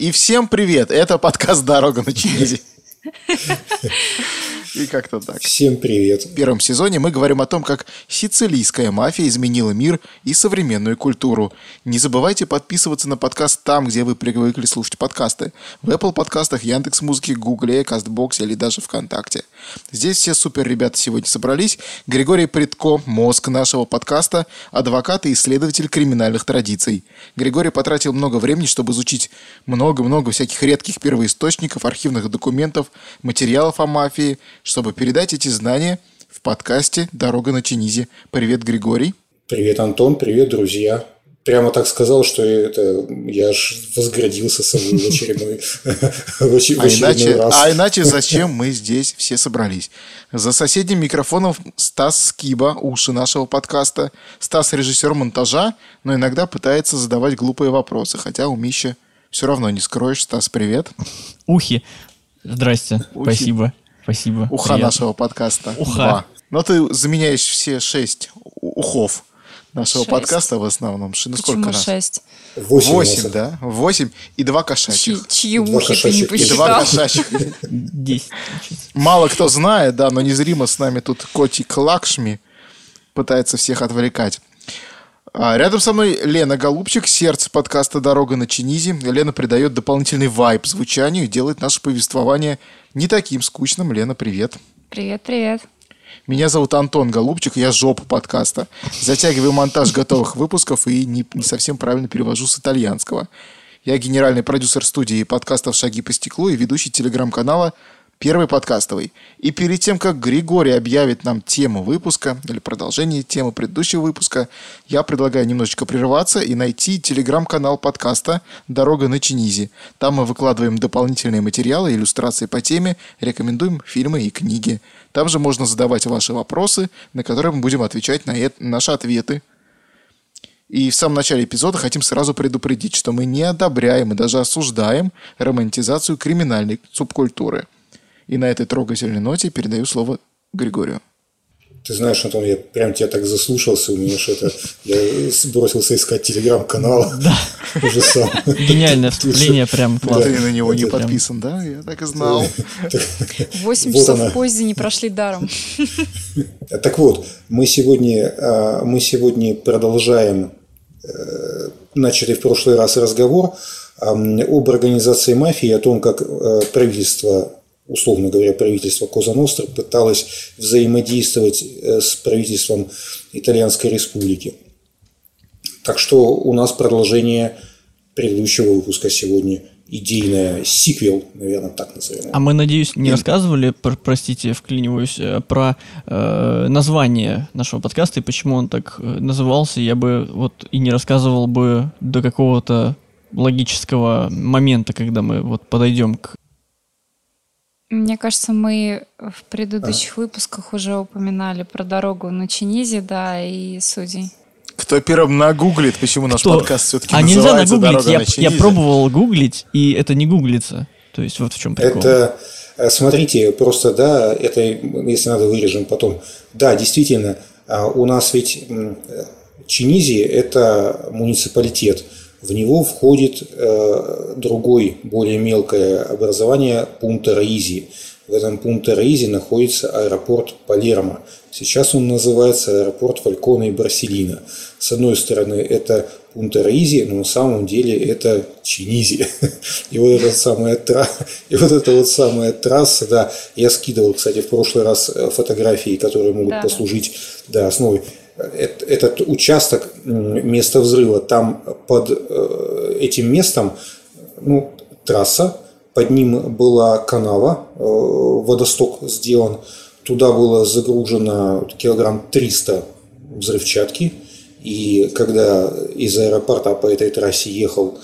И всем привет! Это подкаст «Дорога на Чинизе». И как-то так. Всем привет. В первом сезоне мы говорим о том, как сицилийская мафия изменила мир и современную культуру. Не забывайте подписываться на подкаст там, где вы привыкли слушать подкасты. В Apple подкастах, Яндекс Музыке, Гугле, Кастбоксе или даже ВКонтакте. Здесь все супер ребята сегодня собрались. Григорий Предко, мозг нашего подкаста, адвокат и исследователь криминальных традиций. Григорий потратил много времени, чтобы изучить много-много всяких редких первоисточников, архивных документов, материалов о мафии, чтобы передать эти знания в подкасте «Дорога на Чинизе». Привет, Григорий. Привет, Антон. Привет, друзья. Прямо так сказал, что это я аж возградился собой в очередной, в очередной а иначе, раз. А иначе зачем мы здесь все собрались? За соседним микрофоном Стас Скиба, уши нашего подкаста. Стас режиссер монтажа, но иногда пытается задавать глупые вопросы, хотя у Миши все равно не скроешь. Стас, привет. Ухи. Здрасте. Ухи. Спасибо. Спасибо. Уха приятно. нашего подкаста. Уха. Два. Но ты заменяешь все шесть ухов нашего шесть. подкаста в основном. Ну, сколько нас? шесть? Восемь, Восемь да? Восемь и два кошачьих. Чьи, чьи ухи ты не посчитал? И два кошачьих. Десять. Мало кто знает, да, но незримо с нами тут котик Лакшми пытается всех отвлекать. А рядом со мной Лена Голубчик, сердце подкаста «Дорога на Чинизе». Лена придает дополнительный вайб звучанию и делает наше повествование не таким скучным. Лена, привет. Привет, привет. Меня зовут Антон Голубчик, я жопа подкаста. Затягиваю монтаж готовых выпусков и не, не совсем правильно перевожу с итальянского. Я генеральный продюсер студии подкастов «Шаги по стеклу» и ведущий телеграм-канала первый подкастовый. И перед тем, как Григорий объявит нам тему выпуска или продолжение темы предыдущего выпуска, я предлагаю немножечко прерваться и найти телеграм-канал подкаста «Дорога на Чинизи». Там мы выкладываем дополнительные материалы, иллюстрации по теме, рекомендуем фильмы и книги. Там же можно задавать ваши вопросы, на которые мы будем отвечать на наши ответы. И в самом начале эпизода хотим сразу предупредить, что мы не одобряем и даже осуждаем романтизацию криминальной субкультуры – и на этой трогательной ноте передаю слово Григорию. Ты знаешь, Антон, я прям тебя так заслушался, у меня что-то... Я бросился искать телеграм-канал. Да. Уже сам. Гениальное вступление, прям классно. Ты на него не подписан, да? Я так и знал. Восемь часов в поезде не прошли даром. Так вот, мы сегодня, а, мы сегодня продолжаем э, начатый в прошлый раз разговор об организации мафии, о том, как э, правительство условно говоря, правительство Коза Ностра пыталось взаимодействовать э, с правительством Итальянской Республики. Так что у нас продолжение предыдущего выпуска сегодня идейная сиквел, наверное, так назовем. А мы, надеюсь, не рассказывали, про, простите, вклиниваюсь, э, про э, название нашего подкаста и почему он так э, назывался. Я бы вот и не рассказывал бы до какого-то логического момента, когда мы вот подойдем к мне кажется, мы в предыдущих а. выпусках уже упоминали про дорогу на Чинизе, да, и судей. Кто первым нагуглит, почему наш Кто? подкаст все-таки а называется нельзя нагуглить. «Дорога я, я пробовал гуглить, и это не гуглится. То есть вот в чем прикол. Это, э, смотрите, просто, да, это, если надо, вырежем потом. Да, действительно, а, у нас ведь Чинизи – это муниципалитет – в него входит э, другой, более мелкое образование Пунта Раизи. В этом Пунта Раизи находится аэропорт Палермо. Сейчас он называется аэропорт Фалькона и Барселина. С одной стороны, это Пунта Раизи, но на самом деле это Чинизи. И вот, эта самая, и вот эта вот самая трасса, да, я скидывал, кстати, в прошлый раз э, фотографии, которые могут да. послужить да, основой этот участок места взрыва, там под э, этим местом ну, трасса, под ним была канава, э, водосток сделан, туда было загружено килограмм 300 взрывчатки, и когда из аэропорта по этой трассе ехал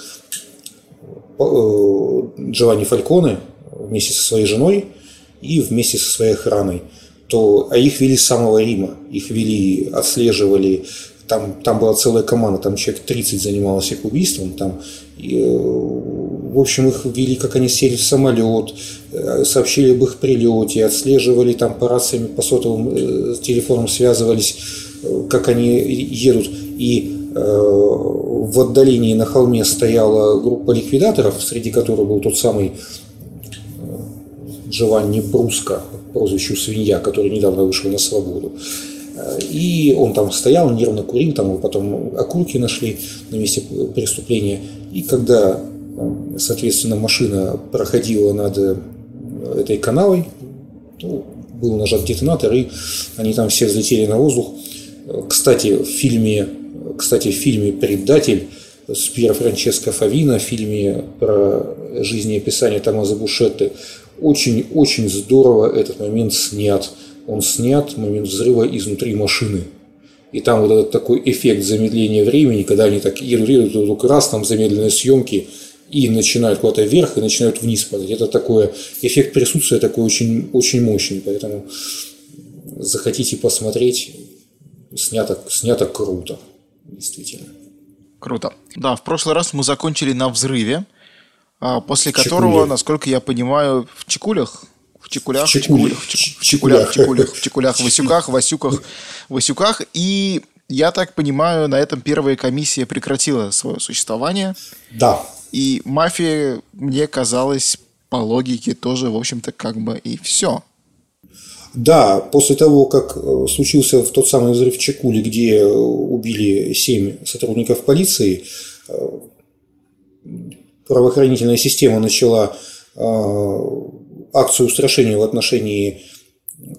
э, Джованни Фальконе вместе со своей женой и вместе со своей охраной – то а их вели с самого Рима. Их вели, отслеживали, там, там была целая команда, там человек 30 занималось их убийством, там, и, э, в общем, их вели, как они сели в самолет, э, сообщили об их прилете, отслеживали там по рациям, по сотовым э, телефонам связывались, как они едут. И в отдалении на холме стояла группа ликвидаторов, среди которых был тот самый Джованни Бруско, прозвищу «Свинья», который недавно вышел на свободу. И он там стоял, нервно курил, там потом окурки нашли на месте преступления. И когда, соответственно, машина проходила над этой канавой, ну, был нажат детонатор, и они там все взлетели на воздух. Кстати, в фильме, кстати, в фильме «Предатель» с Пьеро Франческо Фавино, в фильме про жизнеописание Томазо Бушетты, очень-очень здорово этот момент снят. Он снят, момент взрыва изнутри машины. И там вот этот такой эффект замедления времени, когда они так едут, едут, раз, там замедленные съемки, и начинают куда-то вверх, и начинают вниз падать. Это такой эффект присутствия такой очень, очень мощный. Поэтому захотите посмотреть, снято, снято круто. Действительно. Круто. Да, в прошлый раз мы закончили на взрыве. А, после которого, Чекули. насколько я понимаю, в Чекулях, в Чекулях, в Чекулях, в Чекулях, в Чекулях, в Чекулях, в Васюках, в Васюках, в Васюках. И я так понимаю, на этом первая комиссия прекратила свое существование. Да. И мафия, мне казалось, по логике тоже, в общем-то, как бы и все. Да, после того, как э, случился в тот самый взрыв в Чекуле, где убили семь сотрудников полиции, э, правоохранительная система начала а, акцию устрашения в отношении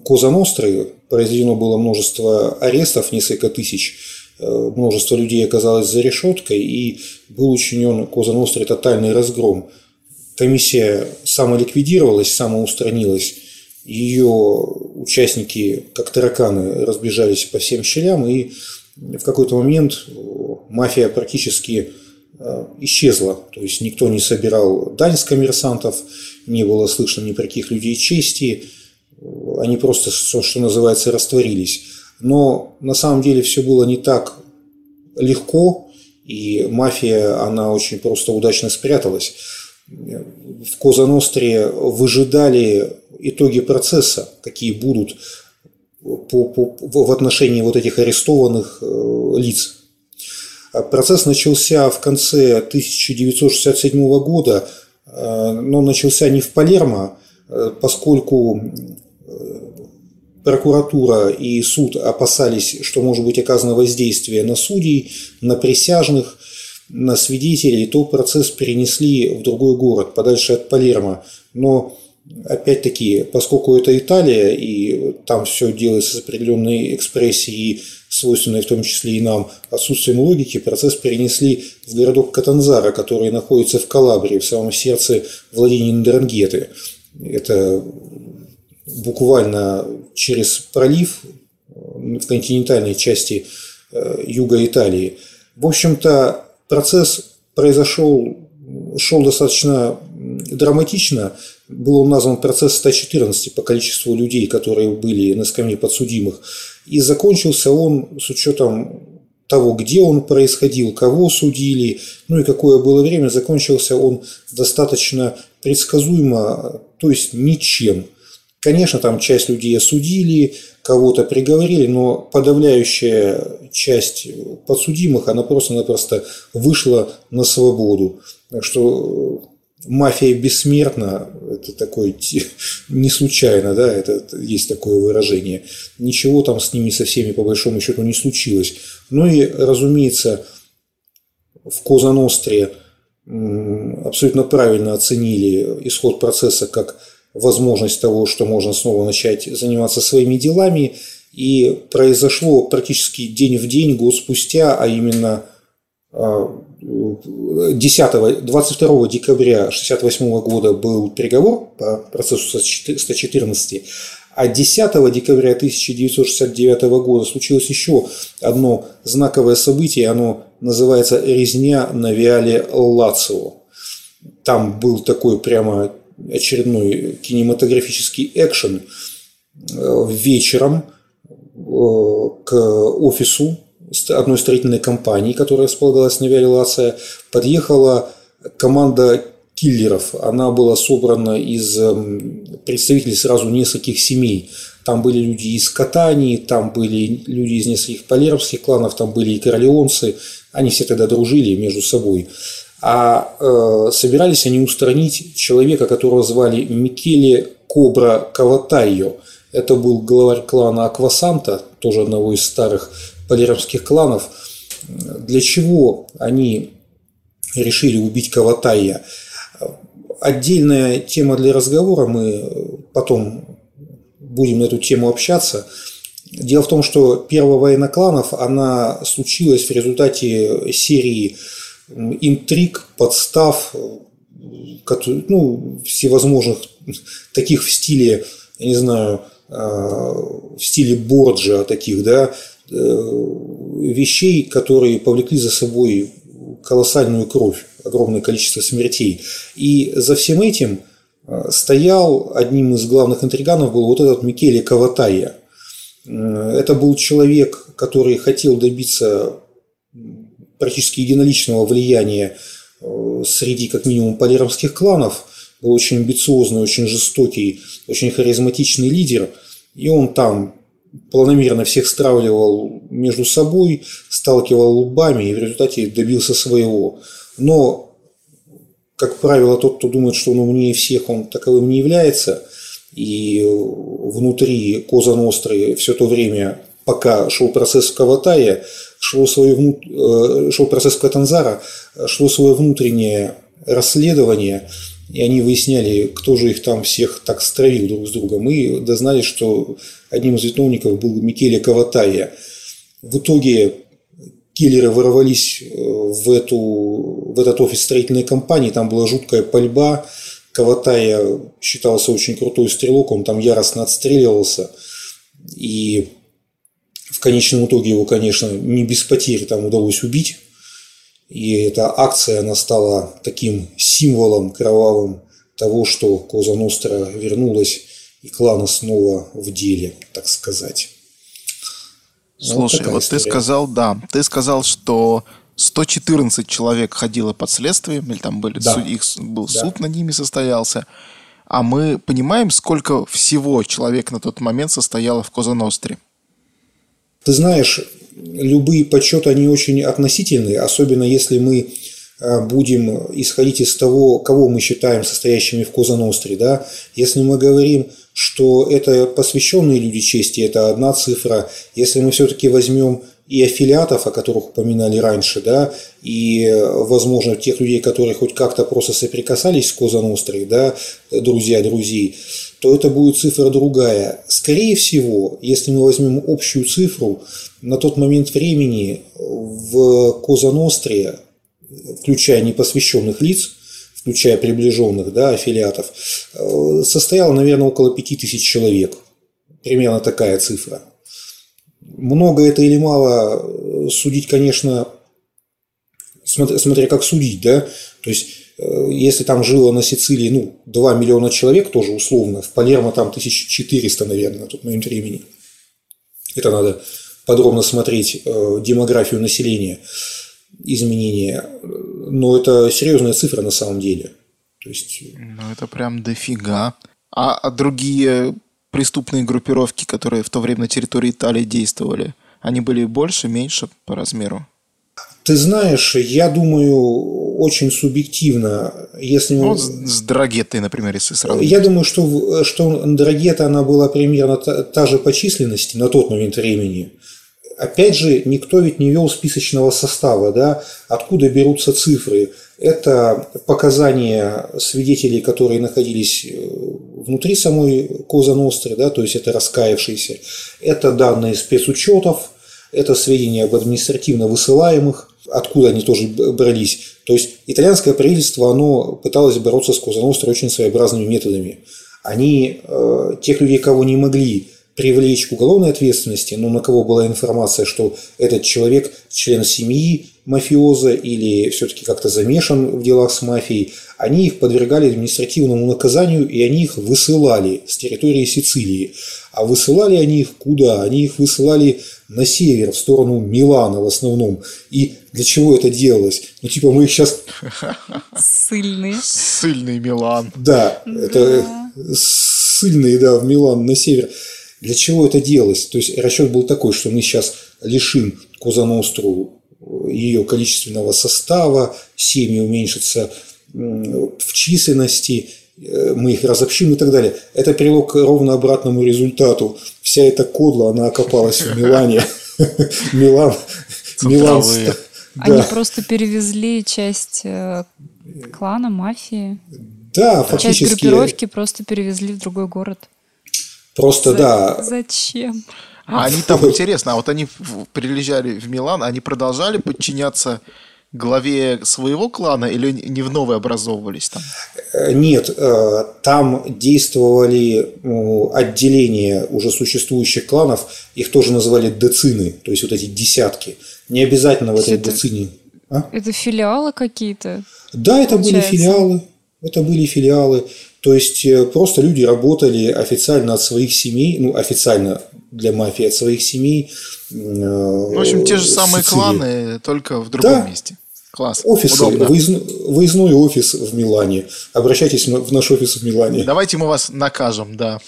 Коза Ностры, произведено было множество арестов, несколько тысяч, э, множество людей оказалось за решеткой, и был учинен Коза Ностры тотальный разгром. Комиссия самоликвидировалась, самоустранилась, ее участники, как тараканы, разбежались по всем щелям, и в какой-то момент мафия практически Э, исчезла. То есть никто не собирал дань с коммерсантов, не было слышно ни про каких людей чести, они просто, что называется, растворились. Но на самом деле все было не так легко, и мафия, она очень просто удачно спряталась. В Коза Ностре выжидали итоги процесса, какие будут по, по, в отношении вот этих арестованных э, лиц. А процесс начался в конце 1967 года, э, но начался не в Палермо, э, поскольку э, прокуратура и суд опасались, что может быть оказано воздействие на судей, на присяжных, на свидетелей, то процесс перенесли в другой город, подальше от Палермо. Но опять-таки, поскольку это Италия, и там все делается с определенной экспрессией свойственной в том числе и нам, отсутствием логики, процесс перенесли в городок Катанзара, который находится в Калабрии, в самом сердце владения Ндрангеты. Это буквально через пролив в континентальной части э, юга Италии. В общем-то, процесс произошел, шел достаточно драматично. Был он назван процесс 114 по количеству людей, которые были на скамье подсудимых. И закончился он с учетом того, где он происходил, кого судили, ну и какое было время, закончился он достаточно предсказуемо, то есть ничем. Конечно, там часть людей осудили, кого-то приговорили, но подавляющая часть подсудимых, она просто-напросто вышла на свободу. Так что мафия бессмертна, это такой не случайно, да, это есть такое выражение. Ничего там с ними со всеми по большому счету не случилось. Ну и, разумеется, в Коза Ностре абсолютно правильно оценили исход процесса как возможность того, что можно снова начать заниматься своими делами. И произошло практически день в день, год спустя, а именно а, 10, 22 декабря 1968 года был приговор по процессу 114, а 10 декабря 1969 года случилось еще одно знаковое событие, оно называется «Резня на Виале Лацио». Там был такой прямо очередной кинематографический экшен э, вечером э, к офису одной строительной компании, которая располагалась на Виолация, подъехала команда киллеров, она была собрана из представителей сразу нескольких семей. Там были люди из Катании, там были люди из нескольких полеровских кланов, там были и королеонцы. Они все тогда дружили между собой. А э, собирались они устранить человека, которого звали Микеле Кобра Каватайо. Это был главарь клана Аквасанта, тоже одного из старых полеровских кланов. Для чего они решили убить Каватайя? Отдельная тема для разговора, мы потом будем на эту тему общаться. Дело в том, что первая война кланов, она случилась в результате серии интриг, подстав, ну, всевозможных таких в стиле, я не знаю, а, в стиле Борджа таких, да, э, вещей, которые повлекли за собой колоссальную кровь, огромное количество смертей. И за всем этим а, стоял, одним из главных интриганов был вот этот Микеле Каватая. Это был человек, который хотел добиться практически единоличного влияния э, среди как минимум полеровских кланов, был очень амбициозный, очень жестокий, очень харизматичный лидер, и он там планомерно всех стравливал между собой, сталкивал лбами и в результате добился своего. Но, как правило, тот, кто думает, что он умнее всех, он таковым не является. И внутри Коза Ностры все то время, пока шел процесс в Каватае, шло свое, э, шел процесс Катанзара, шло свое внутреннее расследование, и они выясняли, кто же их там всех так стравил друг с другом. И дознали, что одним из виновников был Микеле Каватая. В итоге киллеры ворвались э, в, эту, в этот офис строительной компании, там была жуткая пальба, Каватая считался очень крутой стрелок, он там яростно отстреливался. И в конечном итоге его, конечно, не без потерь там удалось убить. И эта акция, она стала таким символом кровавым того, что Коза Ностра вернулась и клана снова в деле, так сказать. Слушай, вот, вот ты сказал, да, ты сказал, что 114 человек ходило под следствием, или там были да. суд, их был да. суд над ними состоялся. А мы понимаем, сколько всего человек на тот момент состояло в Коза Ностре? Ты знаешь, любые подсчеты, они очень относительные, особенно если мы а, будем исходить из того, кого мы считаем состоящими в Коза Ностре. Да? Если мы говорим, что это посвященные люди чести, это одна цифра. Если мы все-таки возьмем и аффилиатов, о которых упоминали раньше, да, и, возможно, тех людей, которые хоть как-то просто соприкасались с Коза Нострой, да, друзья друзей, то это будет цифра другая. Скорее всего, если мы возьмем общую цифру, на тот момент времени в Коза Ностре, включая непосвященных лиц, включая приближенных да, аффилиатов, э, состояло, наверное, около 5000 человек. Примерно такая цифра. Много это или мало, судить, конечно, смотря, смотря как судить, да, то есть Э, если там жило на Сицилии, ну, 2 миллиона человек тоже условно, в Палермо там 1400, наверное, на тот момент времени. Это надо подробно смотреть э, демографию населения, изменения. Но это серьезная цифра на самом деле. То есть... Ну, это прям дофига. А, а другие преступные группировки, которые в то время на территории Италии действовали, они были больше, меньше по размеру? Ты знаешь, я думаю, очень субъективно. Если ну, мы... с Драгетой, например, если сравнить. Я думаю, что, что Драгета, она была примерно та, та же по численности на тот момент времени. Опять же, никто ведь не вел списочного состава, да, откуда берутся цифры. Это показания свидетелей, которые находились э, внутри самой Коза Ностры, да, то есть это раскаявшиеся. Это данные спецучетов, это сведения об административно высылаемых, откуда они тоже брались. То есть итальянское правительство, оно пыталось бороться с Коза Нострой очень своеобразными методами. Они э, тех людей, кого не могли привлечь к уголовной ответственности, но на кого была информация, что этот человек член семьи мафиоза или все-таки как-то замешан в делах с мафией, они их подвергали административному наказанию, и они их высылали с территории Сицилии. А высылали они их куда? Они их высылали на север, в сторону Милана в основном. И для чего это делалось? Ну, типа, мы их сейчас... Сыльные. Сыльный Милан. Да, это сыльные, да, в Милан на север. Для чего это делалось? То есть расчет был такой, что мы сейчас лишим Козаностру ее количественного состава, семьи уменьшатся в численности, э, мы их разобщим и так далее. Это привело к ровно обратному результату. Вся эта кодла, она окопалась в Милане. Милан, Милан, Они просто перевезли часть э, клана, мафии. Да, фактически. Часть группировки просто перевезли в другой город. Просто, да. Зачем? А они там, интересно, а вот они приезжали в Милан, они продолжали подчиняться главе своего клана или не в новой образовывались там? Э, нет, э, там действовали отделения уже существующих кланов, их тоже называли децины, то есть вот эти десятки. Не обязательно в этой это, децине. А? Это филиалы какие-то? Да, это получается? были филиалы. Это были филиалы. То есть э, просто люди работали официально от своих семей, ну официально для мафии от своих семей. Э, в общем, те же самые Сицилии. кланы, только в другом да. месте. Класс. Офис, выездной, выездной офис в Милане. Обращайтесь в наш офис в Милане. Давайте мы вас накажем, да.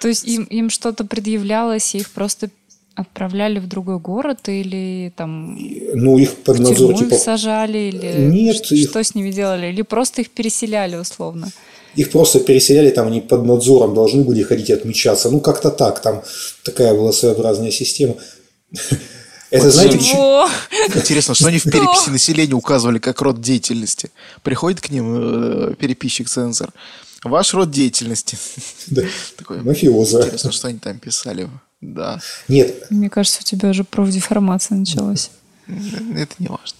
То есть им, им что-то предъявлялось, и их просто отправляли в другой город или там ну их под надзор типа сажали или нет что, их... что с ними делали или просто их переселяли условно их просто переселяли, там они под надзором должны были ходить и отмечаться. Ну, как-то так, там такая была своеобразная система. Это знаете, Чего? Интересно, что они в переписи населения указывали как род деятельности? Приходит к ним э, переписчик-цензор. Ваш род деятельности. Да. Такой, Мафиоза. Интересно, что они там писали. Да. Нет. Мне кажется, у тебя уже профдеформация началась. Это не важно.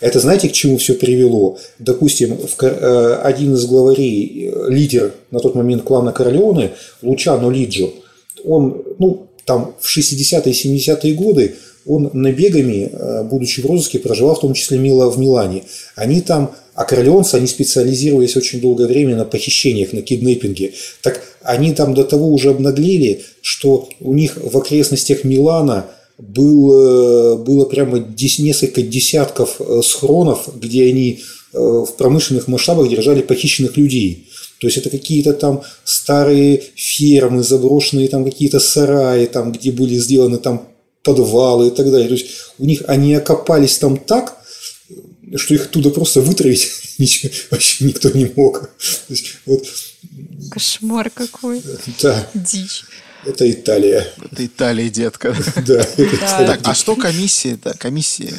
Это знаете, к чему все привело? Допустим, в, э, один из главарей, э, лидер на тот момент клана Королеоне, Лучано Лиджо, он, ну, там в 60-е и 70-е годы он набегами, э, будучи в розыске, проживал в том числе Мила в Милане. Они там, а королеонцы, они специализировались очень долгое время на похищениях, на киднеппинге. Так они там до того уже обнаглели, что у них в окрестностях Милана – было, было прямо несколько десятков э, схронов, где они э, в промышленных масштабах держали похищенных людей. То есть это какие-то там старые фермы, заброшенные там какие-то сараи, там, где были сделаны там подвалы и так далее. То есть у них они окопались там так, что их оттуда просто вытравить ничего, вообще никто не мог. Есть, вот, Кошмар какой. Да. Дичь. Это Италия. Это Италия, детка. Да. Так, а что комиссия? Да, комиссия.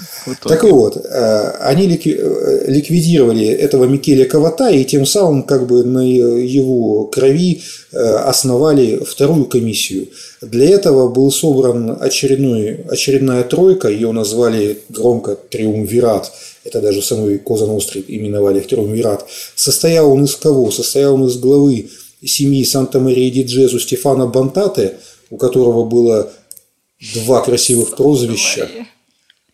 Так вот, э, они э, ликвидировали этого Микеля Кавата и тем самым как бы на его крови э, основали вторую комиссию. Для этого был собран очередной, очередная тройка, ее назвали громко «Триумвират», это даже самой Коза Ностры именовали их «Триумвират». Состоял он из кого? Состоял он из главы семьи Санта-Мария ди Джезу Стефана Бантате, у которого было два красивых прозвища.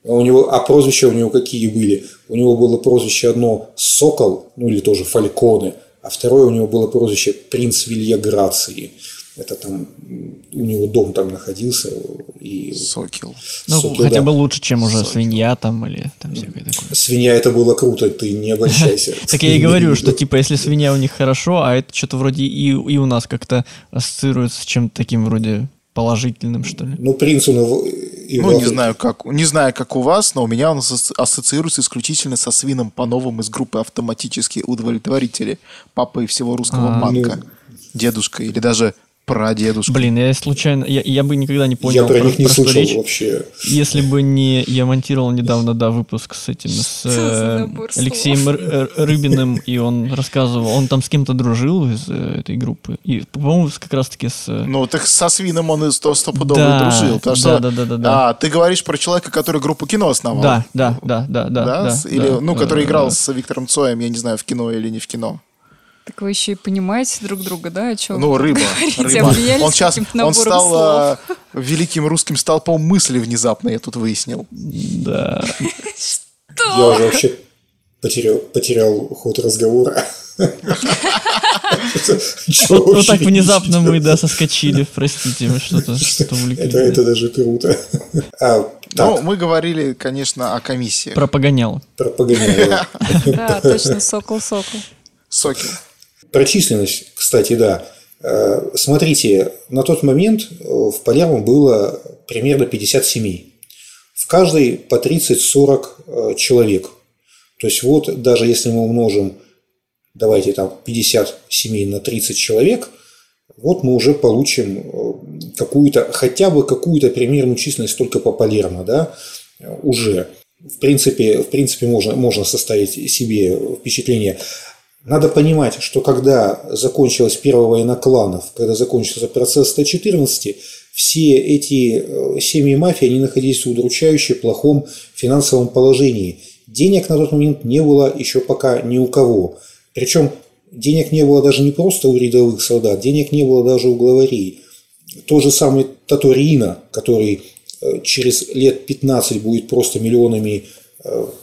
А у него, а прозвища у него какие были? У него было прозвище одно «Сокол», ну или тоже «Фальконе», а второе у него было прозвище «Принц Вилья Грации». Это там у него дом там находился. И... Сокел. Ну, Сокел, хотя да. бы лучше, чем уже Сокел. свинья там или там всякое такое. Свинья это было круто, ты не обольщайся. Так я и говорю, что типа если свинья у них хорошо, а это что-то вроде и, и у нас как-то ассоциируется с чем-то таким вроде положительным, что ли. Ну, принц он Ну, не знаю, как, не знаю, как у вас, но у меня он ассоциируется исключительно со свином по новым из группы «Автоматические удовлетворители» папы всего русского а, банка. Ну... Дедушка или даже Прадедушка. Блин, я случайно, я, я бы никогда не понял. Я про, них не про слышал речь, вообще. Если бы не, я монтировал недавно, да, выпуск с этим, с э, Алексеем Р- Рыбиным, и он рассказывал, он там с кем-то дружил из э, этой группы, и, по-моему, как раз-таки с... Э, ну, так со Свином он сто стопудово да, дружил, потому да, что... Да, да, да, да. А, ты говоришь про человека, который группу кино основал? Да, да, да, да, да. да? да Или, да, ну, который играл с Виктором Цоем, я не знаю, в кино или не в кино. Так вы еще и понимаете друг друга, да, о чем Ну, рыба. рыба. Он сейчас он стал слов. э, великим русским столпом мысли внезапно, я тут выяснил. Да. Я уже вообще потерял, потерял ход разговора. Вот так внезапно мы, да, соскочили, простите, мы что-то что увлеклись. Это, это даже круто. А, Ну, мы говорили, конечно, о комиссии. Про погонял. про погоняла. Да, точно, сокол-сокол. Сокел. Про численность, кстати, да. Э, Смотрите, на тот момент э, в Палермо было примерно 50 семей. В каждой по 30-40 э, человек. То есть вот даже если мы умножим, давайте там 50 семей на 30 человек, вот мы уже получим какую-то, хотя бы какую-то примерную численность только по Палермо, да, уже. В принципе, в принципе можно, можно составить себе впечатление. Надо понимать, что когда закончилась первая война кланов, когда закончился процесс 114, все эти э, семьи мафии, они находились в удручающе плохом финансовом положении. Денег на тот момент не было еще пока ни у кого. Причем денег не было даже не просто у рядовых солдат, денег не было даже у главарей. Тот же самый Таториина, который э, через лет 15 будет просто миллионами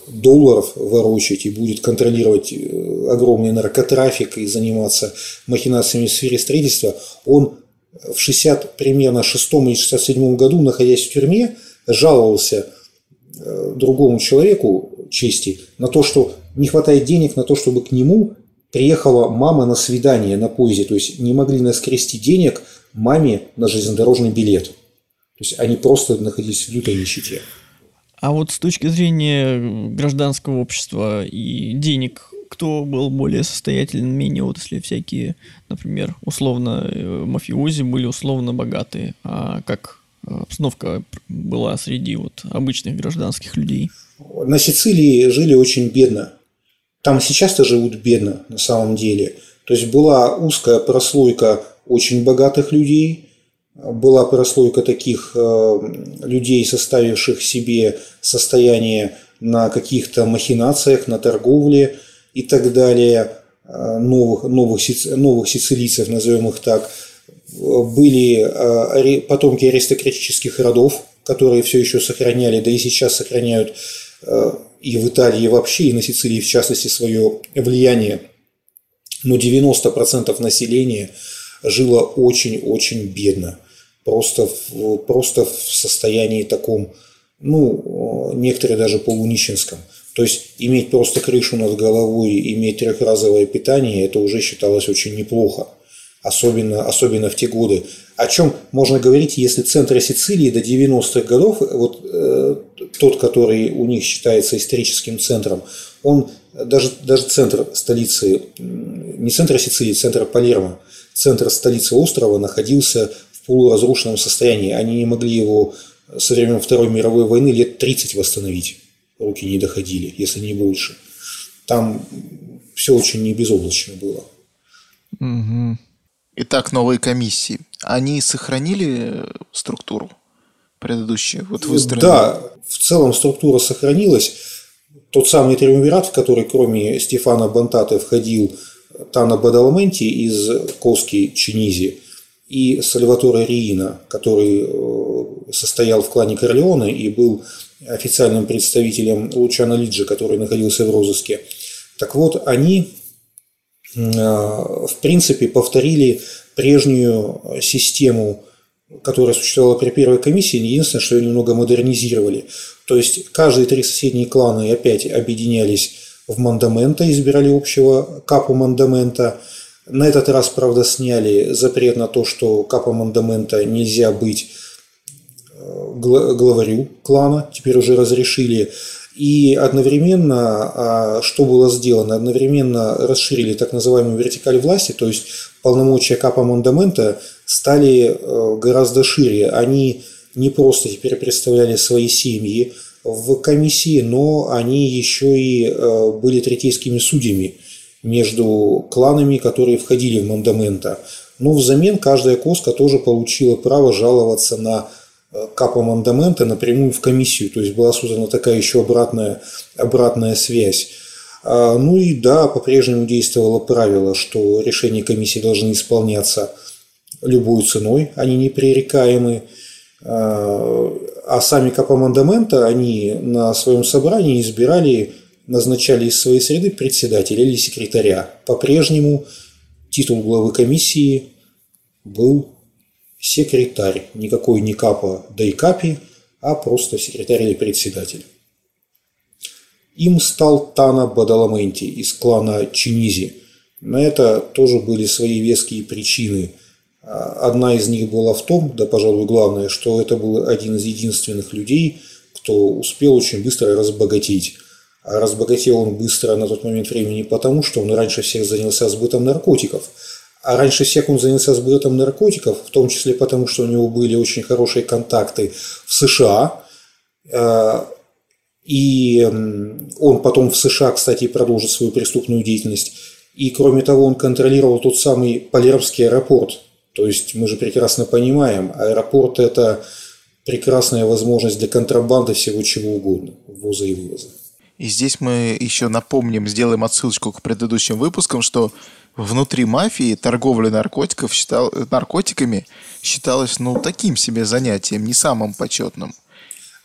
долларов ворочать и будет контролировать э, огромный наркотрафик и заниматься махинациями в сфере строительства, он в 60 примерно 6 или 67 году, находясь в тюрьме, жаловался э, другому человеку чести на то, что не хватает денег на то, чтобы к нему приехала мама на свидание на поезде, то есть не могли наскрести денег маме на железнодорожный билет. То есть они просто находились в лютой нищете. А вот с точки зрения гражданского общества и денег, кто был более состоятелен, менее, вот если всякие, например, условно э, мафиози были условно богатые, а как э, обстановка была среди вот обычных гражданских людей? На Сицилии жили очень бедно. Там сейчас-то живут бедно на самом деле. То есть была узкая прослойка очень богатых людей, была прослойка таких э, людей, составивших себе состояние на каких-то махинациях, на торговле и так далее, э, новых, новых, новых сицилийцев, назовем их так. Были э, потомки аристократических родов, которые все еще сохраняли, да и сейчас сохраняют и в Италии вообще, и на Сицилии в частности свое влияние. Но 90% населения жило очень-очень бедно. Просто просто в состоянии таком, ну, некоторые даже полунищенском. То есть иметь просто крышу над головой, иметь трехразовое питание, это уже считалось очень неплохо. Особенно, особенно в те годы. О чем можно говорить, если центр Сицилии до 90-х годов, вот э, тот, который у них считается историческим центром, он даже, даже центр столицы, не центр Сицилии, центр Палермо, центр столицы острова находился в полуразрушенном состоянии. Они не могли его со времен Второй мировой войны лет 30 восстановить. Руки не доходили, если не больше. Там все очень не безоблачно было. Мгм. Итак, новые комиссии. Они сохранили структуру предыдущую? Вот выстроенную? Да, в целом структура сохранилась. Тот самый триумвират, в который кроме Стефана Бантаты входил Тана Бадаламенти из Коски Чинизи и Сальваторе Риина, который э, состоял в клане Корлеоне и был официальным представителем Лучана Лиджи, который находился в розыске. Так вот, они э, в принципе повторили прежнюю систему, которая существовала при первой комиссии, единственное, что ее немного модернизировали. То есть каждые три соседние кланы опять объединялись в мандамента, избирали общего капу мандамента. На этот раз, правда, сняли запрет на то, что капа мандамента нельзя быть э, гла- главарю клана, теперь уже разрешили. И одновременно, а, что было сделано, одновременно расширили так называемую вертикаль власти, то есть полномочия капа мандамента стали э, гораздо шире. Они не просто теперь представляли свои семьи в комиссии, но они еще и э, были третейскими судьями между кланами, которые входили в мандамента. Но взамен каждая коска тоже получила право жаловаться на э, капа мандамента напрямую в комиссию. То есть была создана такая еще обратная, обратная связь. А, ну и да, по-прежнему действовало правило, что решения комиссии должны исполняться любой ценой, они непререкаемы. А, а сами капомандамента, они на своем собрании избирали, назначали из своей среды председателя или секретаря. По-прежнему титул главы комиссии был секретарь, никакой не капа да и капи, а просто секретарь или председатель. Им стал Тана Бадаламенти из клана Чинизи. На это тоже были свои веские причины. Одна из них была в том, да, пожалуй, главное, что это был один из единственных людей, кто успел очень быстро разбогатеть. Разбогател он быстро на тот момент времени потому, что он раньше всех занялся сбытом наркотиков. А раньше всех он занялся сбытом наркотиков, в том числе потому, что у него были очень хорошие контакты в США. А, и он потом в США, кстати, продолжит свою преступную деятельность. И кроме того, он контролировал тот самый Палермский аэропорт. То есть мы же прекрасно понимаем, аэропорт – это прекрасная возможность для контрабанды всего чего угодно, ввоза и вывоза. И здесь мы еще напомним, сделаем отсылочку к предыдущим выпускам, что внутри мафии торговля наркотиков считал, наркотиками считалась ну, таким себе занятием, не самым почетным.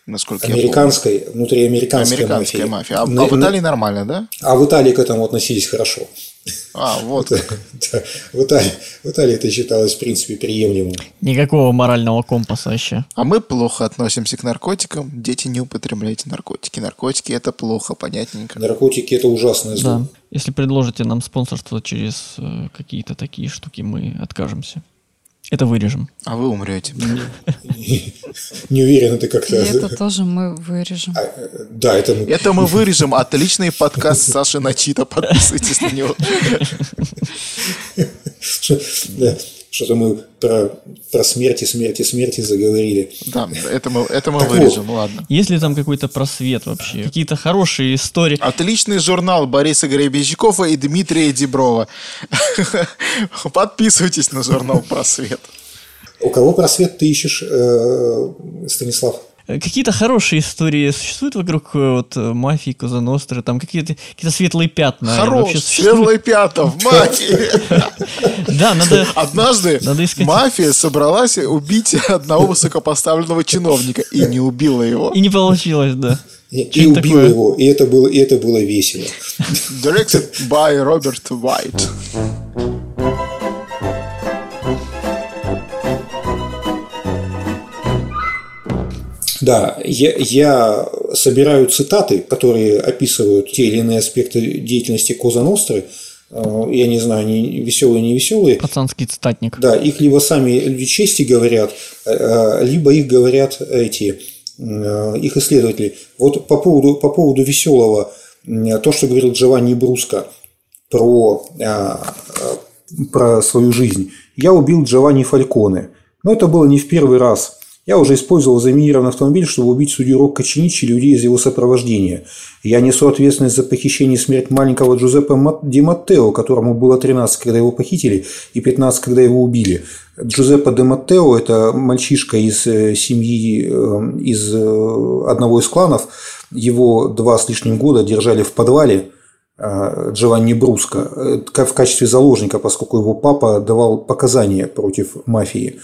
Naсколько американской, я помню. внутриамериканской Американская мафия. мафия. А, Но, а в Италии нормально, да? А в Италии к этому относились хорошо. А, вот. в, Италии, в Италии это считалось, в принципе, приемлемым. Никакого морального компаса вообще. А мы плохо относимся к наркотикам. Дети, не употребляйте наркотики. Наркотики – это плохо, понятненько. Наркотики – это ужасное зло. Да. Если предложите нам спонсорство через э, какие-то такие штуки, мы откажемся. Это вырежем. А вы умрете. Не уверен, это как-то... Это тоже мы вырежем. А, да, это мы... Это мы вырежем. Отличный подкаст Саши Начита. Подписывайтесь на него. Что-то мы про, про смерти, смерти, смерти заговорили. Да, это мы, это мы вырежем, вот. ладно. Есть ли там какой-то просвет вообще? Какие-то хорошие истории? Отличный журнал Бориса Гребенщикова и Дмитрия Деброва. Подписывайтесь на журнал «Просвет». У кого просвет ты ищешь, э, Станислав? Какие-то хорошие истории существуют вокруг э, вот, э, мафии, Козаностры, там какие-то какие светлые пятна. Хорош, светлые пятна в мафии. Да, надо... Однажды мафия собралась убить одного высокопоставленного чиновника и не убила его. И не получилось, да. И убил его, и это было, и это было весело. Directed by Robert White. Да, я, я собираю цитаты, которые описывают те или иные аспекты деятельности Коза Ностры. Э, я не знаю, они веселые, не веселые. Пацанский цитатник. Да, их либо сами люди чести говорят, э, э, либо их говорят эти их исследователи. Вот по поводу, по поводу веселого, то, что говорил Джованни Бруско про, про свою жизнь. Я убил Джованни Фальконе. Но это было не в первый раз. Я уже использовал заминированный автомобиль, чтобы убить судью Рокко Чиничи и людей из его сопровождения. Я несу ответственность за похищение и смерть маленького Джузеппе Ди Маттео, которому было 13, когда его похитили, и 15, когда его убили. Джузеппе Де Маттео – это мальчишка из э, семьи, э, из э, одного из кланов. Его два с лишним года держали в подвале, Джованни Бруско в качестве заложника, поскольку его папа давал показания против мафии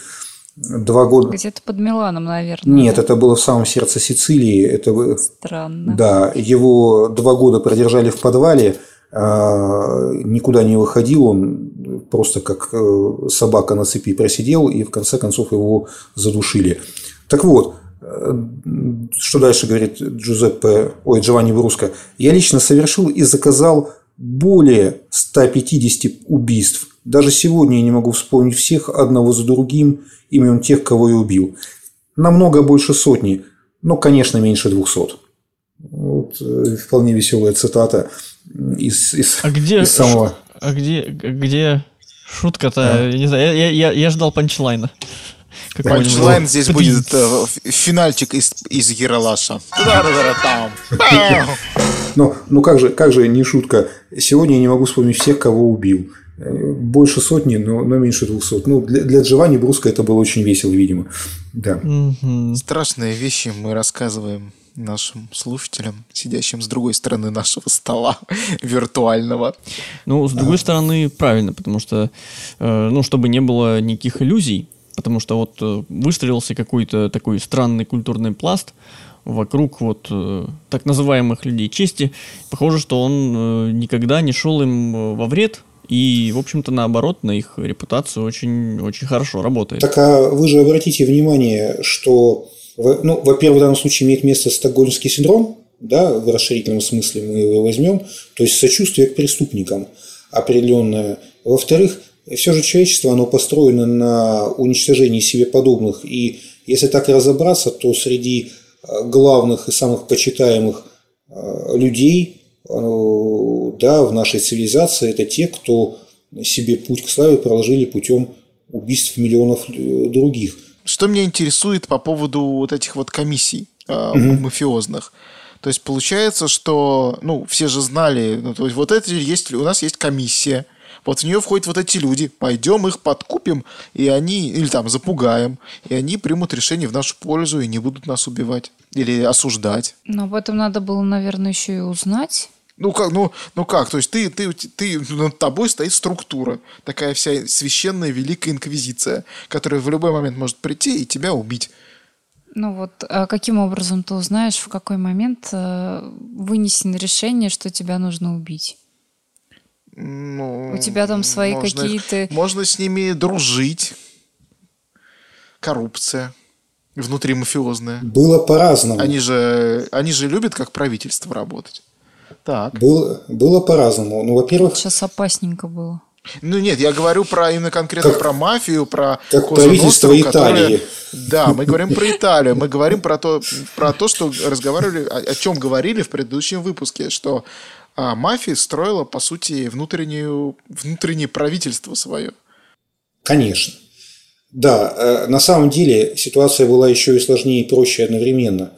два года. Где-то под Миланом, наверное. Нет, да? это было в самом сердце Сицилии. Это... Странно. Да, его два года продержали в подвале, а, никуда не выходил, он просто как э, собака на цепи просидел, и в конце концов его задушили. Так вот, э, что дальше говорит Джузеппе, ой, Джованни Бруско. Я лично совершил и заказал более 150 убийств. Даже сегодня я не могу вспомнить всех одного за другим имен тех, кого я убил. Намного больше сотни, но, конечно, меньше двухсот. Вот, э, вполне веселая цитата из, из, а где, из самого... А где, где шутка-то? А? Я не знаю, я, я, я ждал панчлайна. Панчлайн здесь будет э, финальчик из, из Ералаша. Ну, ну как же, как же не шутка. Сегодня я не могу вспомнить всех, кого убил. Больше сотни, но, но меньше двухсот. Ну, для, для Джованни Бруска это было очень весело, видимо. Да. Страшные вещи мы рассказываем нашим слушателям, сидящим с другой стороны нашего стола виртуального. Ну, с другой стороны, правильно, потому что, э, ну, чтобы не было никаких иллюзий, потому что вот э, выстроился какой-то такой странный культурный пласт вокруг вот э, так называемых людей чести. Похоже, что он э, никогда не шел им во вред, и, в общем-то, наоборот, на их репутацию очень, очень хорошо работает. Так а вы же обратите внимание, что, ну, во-первых, в данном случае имеет место стокгольмский синдром, да, в расширительном смысле мы его возьмем, то есть сочувствие к преступникам определенное. Во-вторых, все же человечество, оно построено на уничтожении себе подобных, и если так разобраться, то среди э, главных и самых почитаемых э, людей Э, да, в нашей цивилизации это те, кто себе путь к славе проложили путем убийств миллионов других. Что меня интересует по поводу вот этих вот комиссий э, угу. мафиозных. То есть получается, что, ну, все же знали, ну, то есть вот это есть, у нас есть комиссия, вот в нее входят вот эти люди, пойдем их подкупим, и они, или там запугаем, и они примут решение в нашу пользу и не будут нас убивать или осуждать. Но об этом надо было, наверное, еще и узнать. Ну как, ну, ну как, то есть ты, ты, ты, над тобой стоит структура, такая вся священная великая инквизиция, которая в любой момент может прийти и тебя убить. Ну вот, а каким образом ты узнаешь, в какой момент э, вынесено решение, что тебя нужно убить? Ну, У тебя там свои какие-то... Можно с ними дружить. Коррупция внутримафиозная. Было по-разному. Они же, они же любят как правительство работать. Так. Было, было по-разному. Ну, во-первых... Сейчас опасненько было. Ну нет, я говорю про именно конкретно как, про мафию, про как правительство Ностру, Италии. Которое, да, мы говорим про Италию, мы говорим про то, про то, что разговаривали, о, о чем говорили в предыдущем выпуске, что а, мафия строила по сути внутреннюю внутреннее правительство свое. Конечно. Да, э, на самом деле ситуация была еще и сложнее и проще одновременно.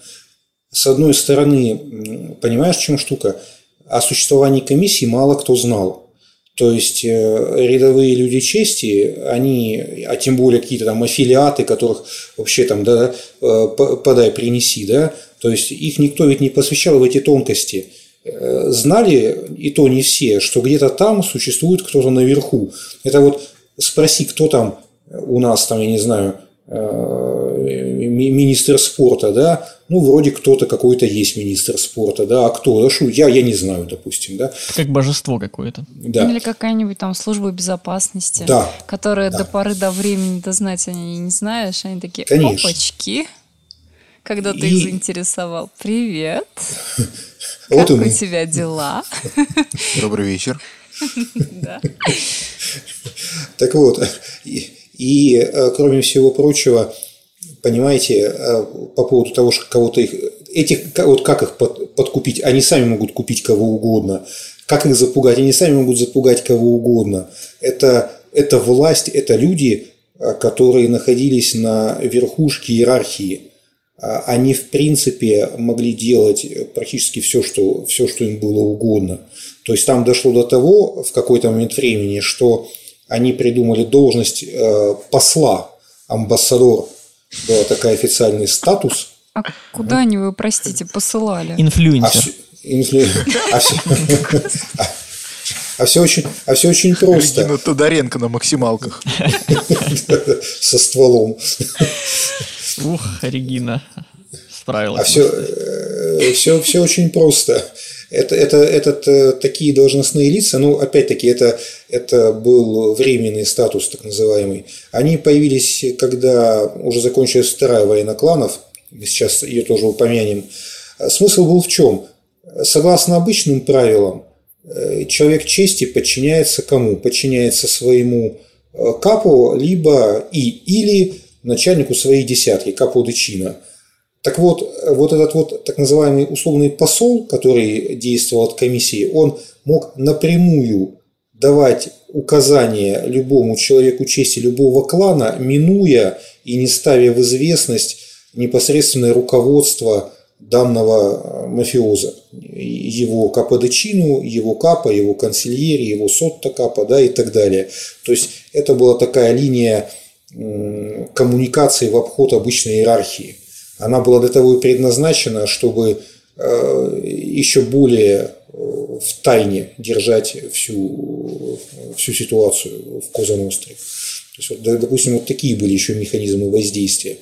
С одной стороны, понимаешь, в чем штука? О существовании комиссии мало кто знал. То есть э, рядовые люди чести, они, а тем более какие-то там аффилиаты, которых вообще там, да, э, подай, принеси, да, то есть их никто ведь не посвящал в эти тонкости. Э, знали, и то не все, что где-то там существует кто-то наверху. Это вот спроси, кто там у нас, там, я не знаю, министр спорта, да, ну, вроде кто-то какой-то есть министр спорта, да, а кто? Да, шу, я, я не знаю, допустим, да. Как божество какое-то. Да. Или какая-нибудь там служба безопасности, да. которая да. до поры до времени дознать они не знаешь, они такие, Конечно. опачки, когда ты их заинтересовал. Привет. Вот как у тебя дела? Добрый вечер. Да. Так вот, и, и э, кроме всего прочего, понимаете, э, по поводу того, что кого-то их... Этих, вот как их подкупить? Они сами могут купить кого угодно. Как их запугать? Они сами могут запугать кого угодно. Это, это власть, это люди, э, которые находились на верхушке иерархии. А они, в принципе, могли делать практически все что, все, что им было угодно. То есть там дошло до того в какой-то момент времени, что они придумали должность э, посла, амбассадор был такой официальный статус. А куда они вы, простите, посылали? Инфлюенсер. А, инфлю... а, все... а все очень, а все очень просто. Регина Тодоренко на максималках. Со стволом. Ух, Регина справилась. А все, все, все очень просто. Это, это, это э, такие должностные лица, ну, опять-таки, это, это был временный статус, так называемый. Они появились, когда уже закончилась вторая война кланов, сейчас ее тоже упомянем. Смысл был в чем? Согласно обычным правилам, э, человек чести подчиняется кому? Подчиняется своему э, капу, либо и или начальнику своей десятки, капу дечина – так вот, вот этот вот так называемый условный посол, который действовал от комиссии, он мог напрямую давать указания любому человеку чести любого клана, минуя и не ставя в известность непосредственное руководство данного э, мафиоза, его каподочину, его капа, его консильери, его сотта капа, да, и так далее. То есть это была такая линия коммуникации в обход обычной иерархии. Она была для того и предназначена, чтобы э, еще более в тайне держать всю, всю ситуацию в Коза Ностре. То есть, вот, допустим, вот такие были еще механизмы воздействия.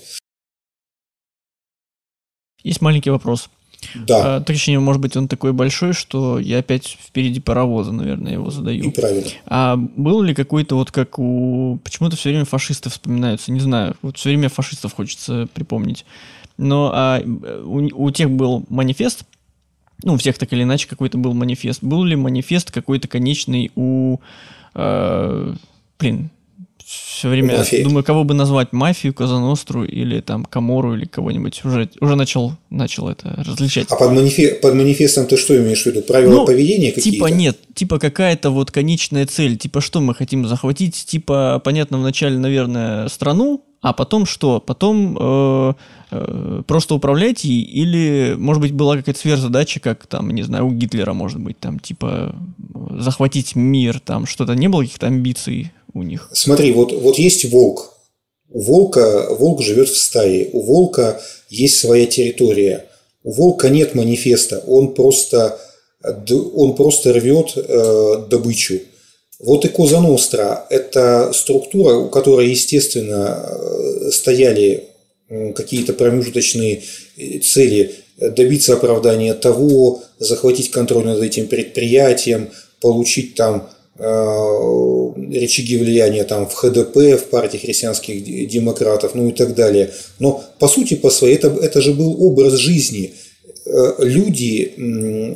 Есть маленький вопрос. Да. А, точнее, может быть, он такой большой, что я опять впереди паровоза, наверное, его задаю. И правильно. А был ли какой-то вот как у... Почему-то все время фашисты вспоминаются, не знаю. Вот все время фашистов хочется припомнить. Но а, у, у тех был манифест, ну, у всех так или иначе какой-то был манифест. Был ли манифест какой-то конечный у... Э, блин, все время Мафия. думаю, кого бы назвать мафию, Казаностру или там Камору или кого-нибудь. Уже, уже начал, начал это различать. А под, манифе, под манифестом ты что имеешь в виду? Правила ну, поведения какие-то? Типа нет, типа какая-то вот конечная цель. Типа что мы хотим захватить? Типа, понятно, вначале, наверное, страну, а потом что? Потом э, э, просто управлять ей или, может быть, была какая-то сверхзадача, как там, не знаю, у Гитлера, может быть, там, типа, захватить мир, там, что-то, не было каких-то амбиций у них. Смотри, вот, вот есть волк. У волка, волк живет в стае. У волка есть своя территория. У волка нет манифеста. Он просто, он просто рвет э, добычу. Вот и Коза Ностра – это структура, у которой, естественно, э, стояли какие-то промежуточные э, цели добиться оправдания того, захватить контроль над этим предприятием, получить там Э, рычаги влияния там в ХДП, в партии христианских демократов, ну и так далее. Но по сути, по своей, это, это же был образ жизни. Э, люди э,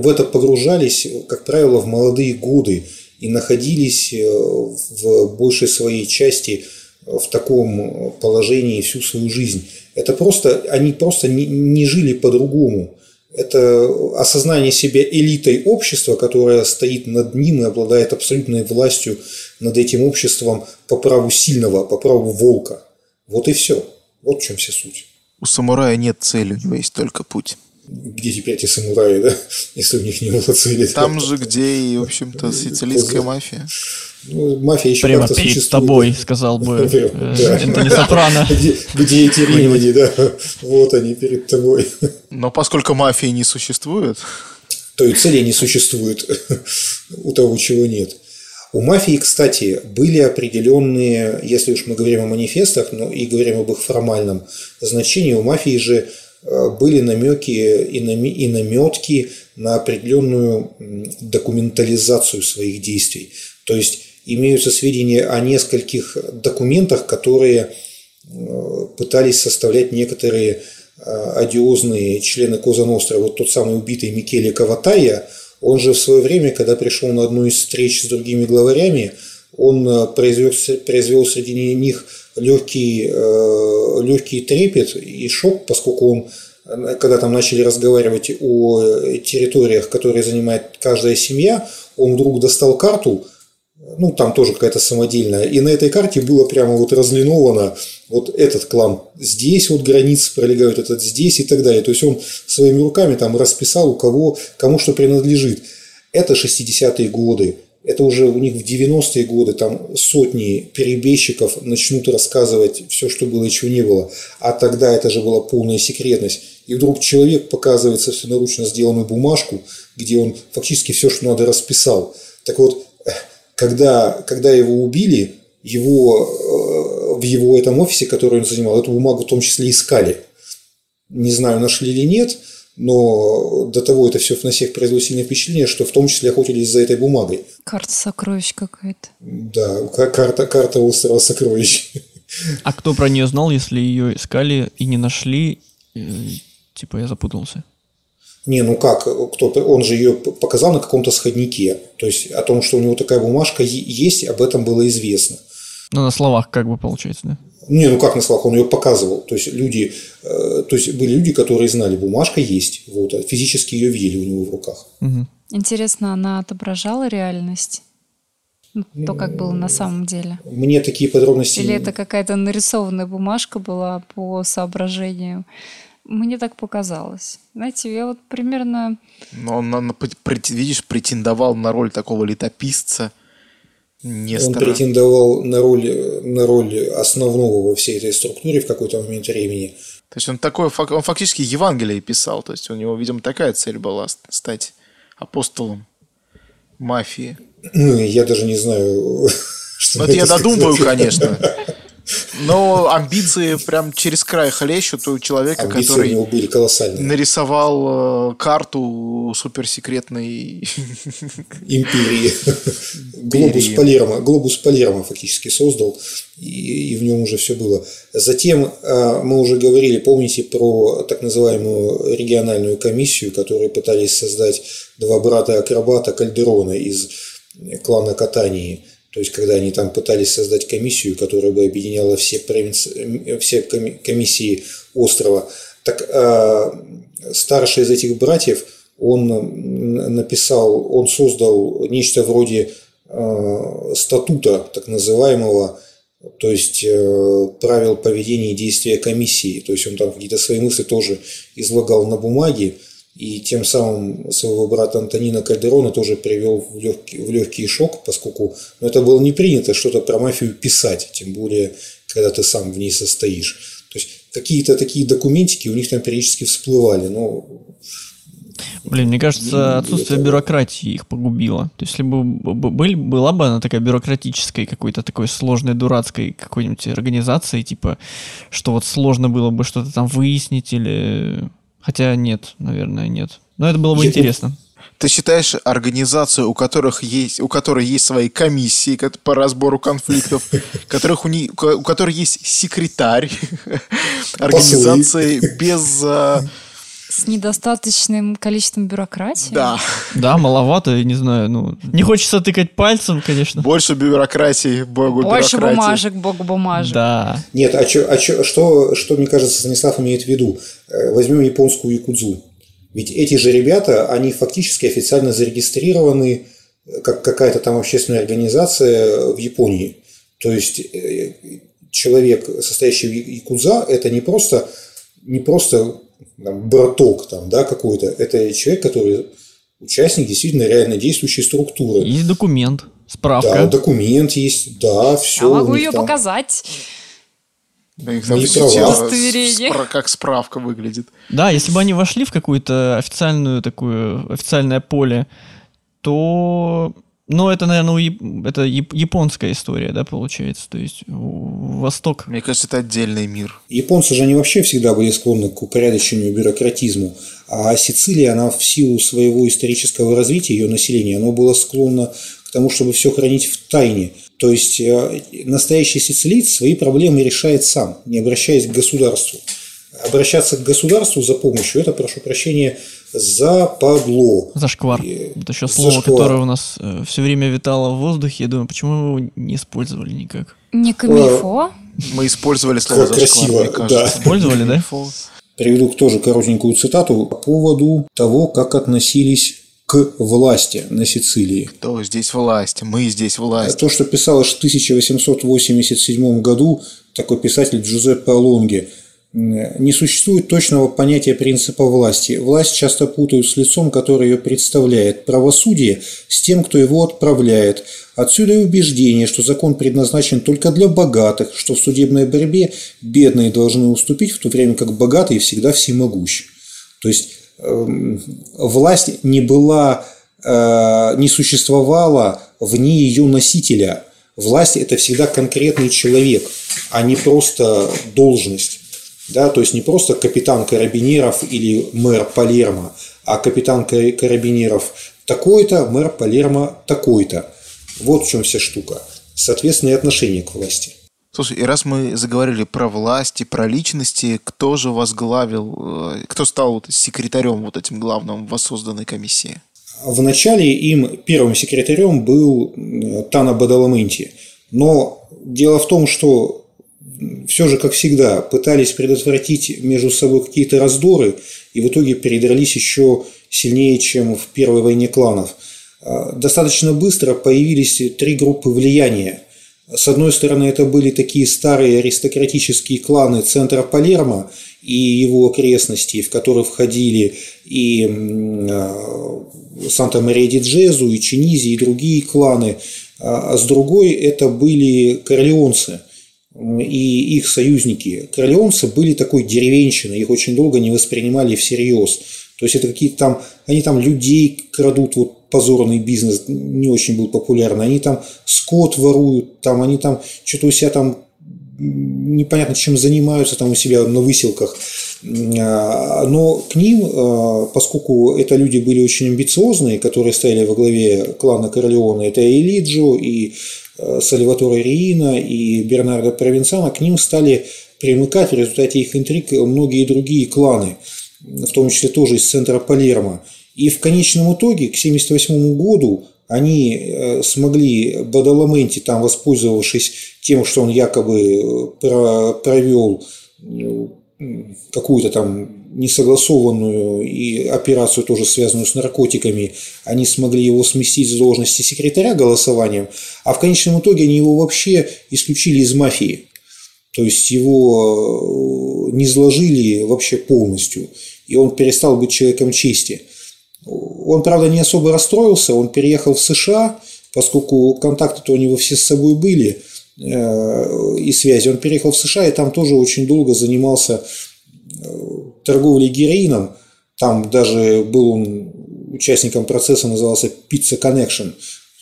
в это погружались, как правило, в молодые годы и находились в большей своей части в таком положении всю свою жизнь. Это просто, они просто не, не жили по-другому это осознание себя элитой общества, которая стоит над ним и обладает абсолютной властью над этим обществом по праву сильного, по праву волка. Вот и все. Вот в чем вся суть. У самурая нет цели, у него есть только путь. Где теперь эти самураи, да? Если у них не было цели. Там же, где и, в общем-то, сицилийская мафия. Ну, мафия еще Прямо перед существует. тобой, сказал бы Энтони Сопрано. Где эти римляне, да? Вот они перед тобой. Но поскольку мафии не существует... То и цели не существует у того, чего нет. У мафии, кстати, были определенные, если уж мы говорим о манифестах, но и говорим об их формальном значении, у мафии же э, были намеки и наметки на определенную документализацию своих действий. То есть имеются сведения о нескольких документах, которые э, пытались составлять некоторые э, одиозные члены Коза Ностра. Вот тот самый убитый Микеле Каватая, он же в свое время, когда пришел на одну из встреч с другими главарями, он э, произвел, произвел среди них легкий, легкий трепет и шок, поскольку он, когда там начали разговаривать о территориях, которые занимает каждая семья, он вдруг достал карту – ну, там тоже какая-то самодельная. И на этой карте было прямо вот разлиновано вот этот клан здесь, вот границы пролегают, этот здесь и так далее. То есть он своими руками там расписал, у кого, кому что принадлежит. Это 60-е годы. Это уже у них в 90-е годы там сотни перебежчиков начнут рассказывать все, что было и чего не было. А тогда это же была полная секретность. И вдруг человек показывает собственноручно сделанную бумажку, где он фактически все, что надо, расписал. Так вот, когда, когда его убили, его, э, в его этом офисе, который он занимал, эту бумагу в том числе искали. Не знаю, нашли или нет, но до того это все на всех произвело сильное впечатление, что в том числе охотились за этой бумагой. Карта сокровищ какая-то. Да, карта, карта острова сокровищ. А кто про нее знал, если ее искали и не нашли? Э, типа я запутался. Не, ну как, кто-то, он же ее показал на каком-то сходнике. То есть о том, что у него такая бумажка есть, об этом было известно. Ну, на словах как бы получается, да? Не, ну как на словах, он ее показывал. То есть люди, э, то есть были люди, которые знали, бумажка есть, вот, а физически ее видели у него в руках. Угу. Интересно, она отображала реальность? Ну, то, как было на самом деле. Мне такие подробности... Или это какая-то нарисованная бумажка была по соображению мне так показалось. Знаете, я вот примерно... Но он, он видишь, претендовал на роль такого летописца. Нестора. Он претендовал на роль, на роль основного во всей этой структуре в какой-то момент времени. То есть он такой, он фактически Евангелие писал. То есть у него, видимо, такая цель была стать апостолом мафии. Ну, я даже не знаю, что Ну, это я додумываю, конечно. Но амбиции прям через край хлещут у человека, амбиции который у него были колоссальные. нарисовал э, карту суперсекретной империи. Глобус Палермо, глобус Палермо фактически создал, и, и в нем уже все было. Затем э, мы уже говорили, помните про так называемую региональную комиссию, которую пытались создать два брата-акробата Кальдерона из клана Катании – то есть, когда они там пытались создать комиссию, которая бы объединяла все, провинци... все комиссии острова, так э, старший из этих братьев, он написал, он создал нечто вроде э, статута, так называемого, то есть э, правил поведения и действия комиссии. То есть он там какие-то свои мысли тоже излагал на бумаге, и тем самым своего брата Антонина Кальдерона тоже привел в легкий, в легкий шок, поскольку ну, это было не принято что-то про мафию писать, тем более, когда ты сам в ней состоишь. То есть какие-то такие документики у них там периодически всплывали, но Блин, мне кажется, отсутствие бюрократии их погубило. То есть, если бы были, была бы она такая бюрократической, какой-то такой сложной, дурацкой какой-нибудь организацией, типа, что вот сложно было бы что-то там выяснить или Хотя нет, наверное, нет. Но это было бы Я... интересно. Ты считаешь организацию, у которых есть, у которой есть свои комиссии по разбору конфликтов, которых у, них, у которой есть секретарь организации без а, с недостаточным количеством бюрократии? Да. Да, маловато, не знаю, ну, не хочется тыкать пальцем, конечно. Больше бюрократии, богу Больше бюрократии. бумажек, богу бумажек. Да. Нет, а, чё, а чё, что, что, мне кажется, Станислав имеет в виду? Э, возьмем японскую якудзу. Ведь эти же ребята, они фактически официально зарегистрированы э, как какая-то там общественная организация в Японии. То есть э, человек, состоящий в якудза, это не просто, не просто там, браток там, да, какой-то. Это человек, который участник действительно реально действующей структуры. Есть документ, справка. Да, документ есть, да, все. Я могу ее там... показать. Да, их там спра- как справка выглядит. Да, если бы они вошли в какую-то официальную такую официальное поле, то ну, это, наверное, это японская история, да, получается. То есть Восток. Мне кажется, это отдельный мир. Японцы же они вообще всегда были склонны к упорядочению бюрократизму. А Сицилия, она в силу своего исторического развития, ее населения, оно было склонно к тому, чтобы все хранить в тайне. То есть э, настоящий сицилиец свои проблемы решает сам, не обращаясь к государству. Обращаться к государству за помощью – это, прошу прощения, западло. Зашквар. И... Это еще слово, Зашквар. которое у нас э, все время витало в воздухе. Я думаю, почему его не использовали никак? Не камильфо? Мы использовали слово как красиво, да. Использовали, да? Приведу тоже коротенькую цитату по поводу того, как относились к власти на Сицилии. Кто здесь власть? Мы здесь власть. То, что писалось в 1887 году такой писатель Джузеппе Алонги – не существует точного понятия принципа власти. Власть часто путают с лицом, которое ее представляет. Правосудие – с тем, кто его отправляет. Отсюда и убеждение, что закон предназначен только для богатых, что в судебной борьбе бедные должны уступить, в то время как богатые всегда всемогущи. То есть э, власть не была, э, не существовала вне ее носителя. Власть – это всегда конкретный человек, а не просто должность. Да, то есть не просто капитан карабинеров или мэр Палермо, а капитан карабинеров такой-то, мэр Палермо такой-то. Вот в чем вся штука. Соответственно, и отношение к власти. Слушай, и раз мы заговорили про власти, про личности, кто же возглавил, э, кто стал вот секретарем вот этим главным воссозданной комиссии? Вначале им первым секретарем был Тана Бадаламенти. Но дело в том, что все же, как всегда, пытались предотвратить между собой какие-то раздоры и в итоге передрались еще сильнее, чем в первой войне кланов. А, достаточно быстро появились три группы влияния. С одной стороны, это были такие старые аристократические кланы центра Палермо и его окрестностей, в которые входили и а, Санта-Мария-ди-Джезу, и Чинизи, и другие кланы. А с другой, это были корлеонцы – и их союзники, королеонцы, были такой деревенщиной, их очень долго не воспринимали всерьез. То есть это какие-то там, они там людей крадут, вот позорный бизнес не очень был популярный, они там скот воруют, там они там что-то у себя там непонятно чем занимаются там у себя на выселках. А, но к ним, а, поскольку это люди были очень амбициозные, которые стояли во главе клана Королеона, это и Лиджо, и Сальваторе Риина, и Бернардо Провенцано, к ним стали примыкать в результате их интриг многие другие кланы – в том числе тоже из центра Палермо. И в конечном итоге, к 1978 году, они э, смогли Бадаламенти, там воспользовавшись тем, что он якобы э, провел э, какую-то там несогласованную и операцию тоже связанную с наркотиками, они смогли его сместить с должности секретаря голосованием, а в конечном итоге они его вообще исключили из мафии. То есть его не сложили вообще полностью и он перестал быть человеком чести. Он, правда, не особо расстроился, он переехал в США, поскольку контакты-то у него все с собой были э, и связи. Он переехал в США и там тоже очень долго занимался э, торговлей героином. Там даже был он участником процесса, назывался Pizza Connection.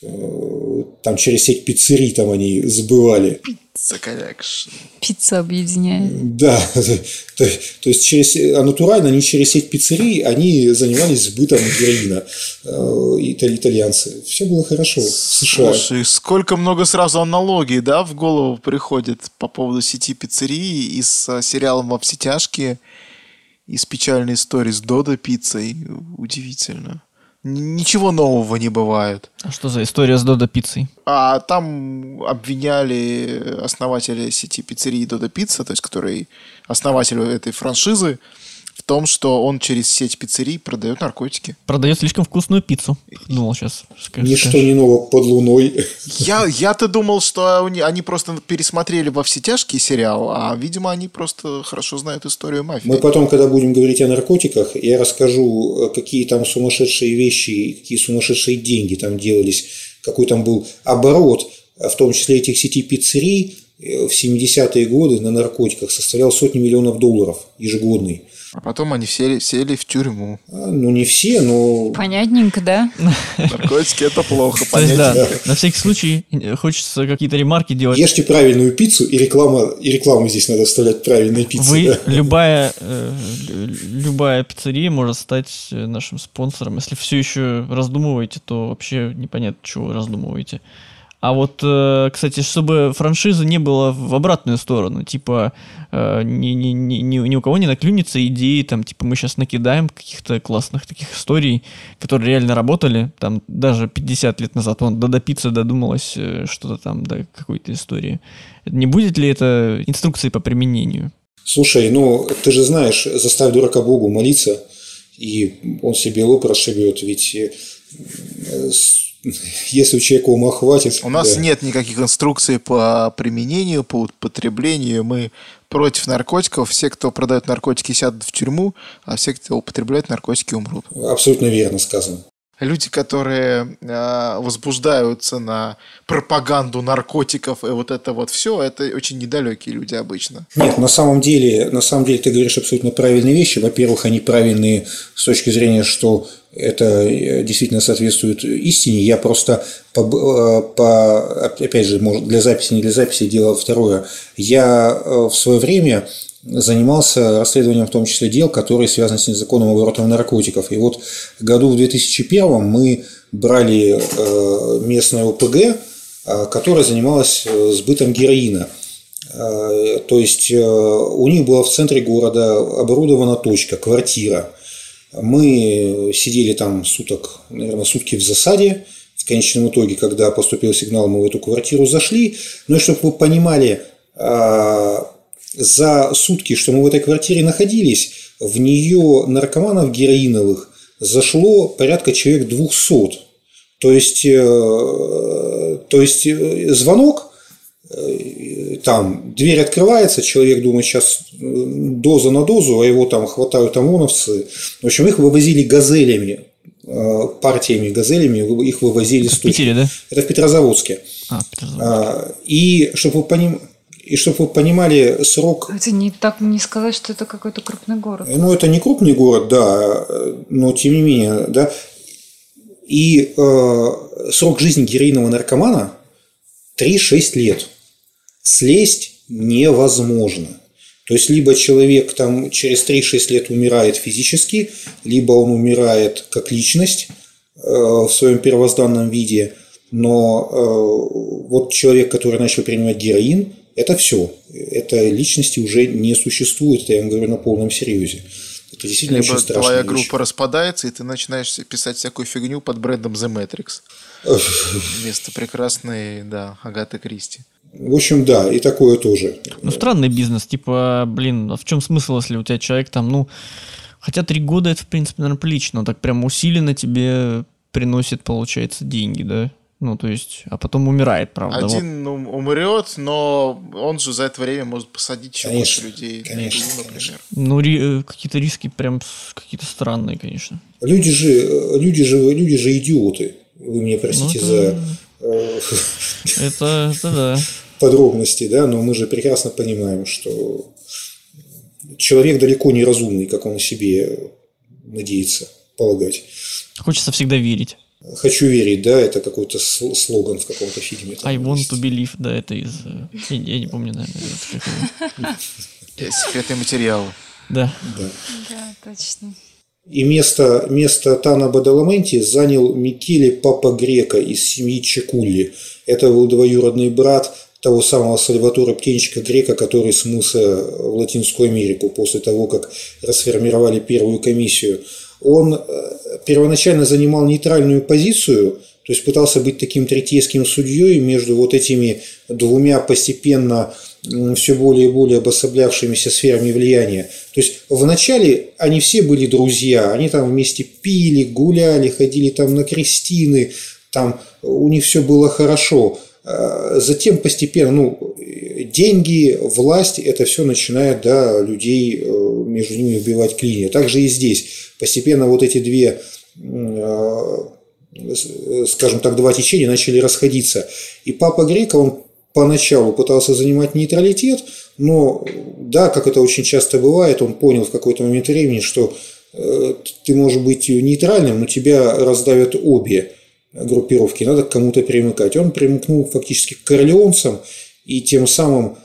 Э, там через сеть пиццерий там они сбывали. Pizza Connection. Пицца объединяет. Да, то, то есть через, а натурально не через сеть пиццерий, они занимались сбытом героина, э, итальянцы. Все было хорошо в США. Слушай, сколько много сразу аналогий, да, в голову приходит по поводу сети пиццерий и с сериалом «Во все тяжкие», и с печальной историей с Додо пиццей. Удивительно. Ничего нового не бывает. А что за история с Додо пиццей? А там обвиняли основателя сети пиццерии Додо Пицца, то есть который основатель этой франшизы, том, что он через сеть пиццерий продает наркотики. Продает слишком вкусную пиццу. Думал сейчас. Скажешь, Ничто не ново под луной. Я, я-то думал, что они просто пересмотрели во все тяжкие сериал, а, видимо, они просто хорошо знают историю мафии. Мы потом, когда будем говорить о наркотиках, я расскажу, какие там сумасшедшие вещи, какие сумасшедшие деньги там делались, какой там был оборот, в том числе этих сетей пиццерий, э, в 70-е годы на наркотиках составлял сотни миллионов долларов ежегодный. А потом они сели, сели в тюрьму. А, ну, не все, но... Понятненько, да? Наркотики – это плохо, понятно. На всякий случай э, хочется какие-то ремарки делать. Ешьте правильную пиццу, и реклама, и рекламу здесь надо вставлять правильные пиццы. Вы, любая, э, любая пиццерия может стать э, нашим спонсором. Если все еще раздумываете, то вообще непонятно, чего вы раздумываете. А вот, э, кстати, чтобы франшиза не была в обратную сторону, типа э, ни, ни, ни, ни у кого не наклюнется идеи, там, типа мы сейчас накидаем каких-то классных таких историй, которые реально работали, там даже 50 лет назад, он до Пицца додумалась э, что-то там до какой-то истории. Не будет ли это инструкцией по применению? Слушай, ну ты же знаешь, заставь дурака Богу молиться, и он себе лоб расшибет, ведь если у человека ума хватит. У нас да. нет никаких инструкций по применению, по употреблению. Мы против наркотиков. Все, кто продает наркотики, сядут в тюрьму, а все, кто употребляет наркотики, умрут. Абсолютно верно сказано люди, которые э, возбуждаются на пропаганду наркотиков и вот это вот все, это очень недалекие люди обычно. Нет, на самом деле, на самом деле ты говоришь абсолютно правильные вещи. Во-первых, они правильные с точки зрения, что это э, действительно соответствует истине. Я просто, по, э, по, опять же, может, для записи, не для записи, дело второе. Я э, в свое время занимался расследованием в том числе дел, которые связаны с незаконным оборотом наркотиков. И вот году в 2001 мы брали э, местное ОПГ, э, которое занималось э, сбытом героина. То есть у них была в центре города оборудована точка, квартира. Мы сидели там суток, наверное, сутки в засаде. В конечном итоге, когда поступил сигнал, мы в эту квартиру зашли. Ну и чтобы вы понимали, за сутки, что мы в этой квартире находились, в нее наркоманов героиновых зашло порядка человек 200. То есть, э, то есть э, звонок, э, там дверь открывается, человек думает, сейчас доза на дозу, а его там хватают ОМОНовцы. В общем, их вывозили газелями, партиями газелями, их вывозили Это в Питере, да? Это в Петрозаводске. А, Петрозаводске. И, чтобы вы понимали, И чтобы вы понимали срок... Это не так не сказать, что это какой-то крупный город. Ну, это не крупный город, да, но тем не менее, да. И э, срок жизни героинового наркомана 3-6 лет. Слезть невозможно. То есть, либо человек там через 3-6 лет умирает физически, либо он умирает как личность э, в своем первозданном виде. Но э, вот человек, который начал принимать героин, это все. Это личности уже не существует, это я вам говорю на полном серьезе. Это действительно Либо очень страшная твоя вещь. группа распадается, и ты начинаешь писать всякую фигню под брендом The Matrix. Вместо прекрасной, да, Агаты Кристи. В общем, да, и такое тоже. Ну, странный бизнес, типа, блин, а в чем смысл, если у тебя человек там, ну, хотя три года это, в принципе, наверное, прилично, так прям усиленно тебе приносит, получается, деньги, да? Ну, то есть, а потом умирает, правда. вот. Один ум- умрет, но он же за это время может посадить больше людей. конечно, Ну, конечно. например. Ну, ри- э, какие-то риски прям какие-то странные, конечно. Люди же, э, люди же, люди же идиоты. Вы меня простите Ну, за это- э, Это, это да. подробности, да, но мы же прекрасно понимаем, что человек далеко не разумный, как он о себе надеется полагать. Хочется всегда верить. Хочу верить, да, это какой-то сл- слоган в каком-то фильме. I want есть. to believe, да, это из... э, Я, я не помню, наверное, секретные материалы. Да. Да. Да, точно. И место, место Тана Бадаламенти занял Микеле Папа Грека из семьи Чекулли. Это был двоюродный брат того самого Сальватора Птенчика Грека, который смылся в Латинскую Америку после того, как расформировали первую комиссию. Он э, первоначально занимал нейтральную позицию, то есть пытался быть таким третейским судьей между вот этими двумя постепенно все более и более обособлявшимися сферами влияния. То есть вначале они все были друзья, они там вместе пили, гуляли, ходили там на крестины, там у них все было хорошо. А Затем постепенно, ну, деньги, власть, это все начинает, да, людей э, между ними убивать клинья. Также и здесь. Постепенно вот эти две э, скажем так, два течения начали расходиться. И папа Грека, он поначалу пытался занимать нейтралитет, но да, как это очень часто бывает, он понял в какой-то момент времени, что э, ты можешь быть нейтральным, но тебя раздавят обе группировки, надо к кому-то примыкать. Он примыкнул фактически к корлеонцам, и тем самым,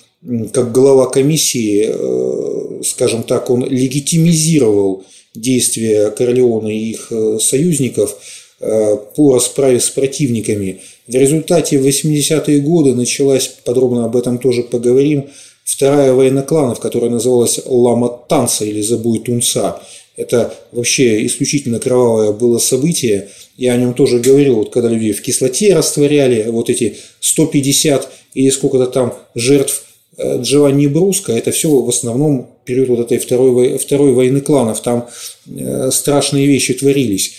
как глава комиссии, э, скажем так, он легитимизировал действия Корлеона и их э, союзников э, по расправе с противниками. В результате в 80-е годы началась, подробно об этом тоже поговорим, вторая война кланов, которая называлась Лама Танца или Забой Тунца. Это вообще исключительно кровавое было событие. Я о нем тоже говорил, вот когда людей в кислоте растворяли, вот эти 150 или сколько-то там жертв э, Джованни Бруска, это все в основном период вот этой второй, второй войны кланов. Там э, страшные вещи творились.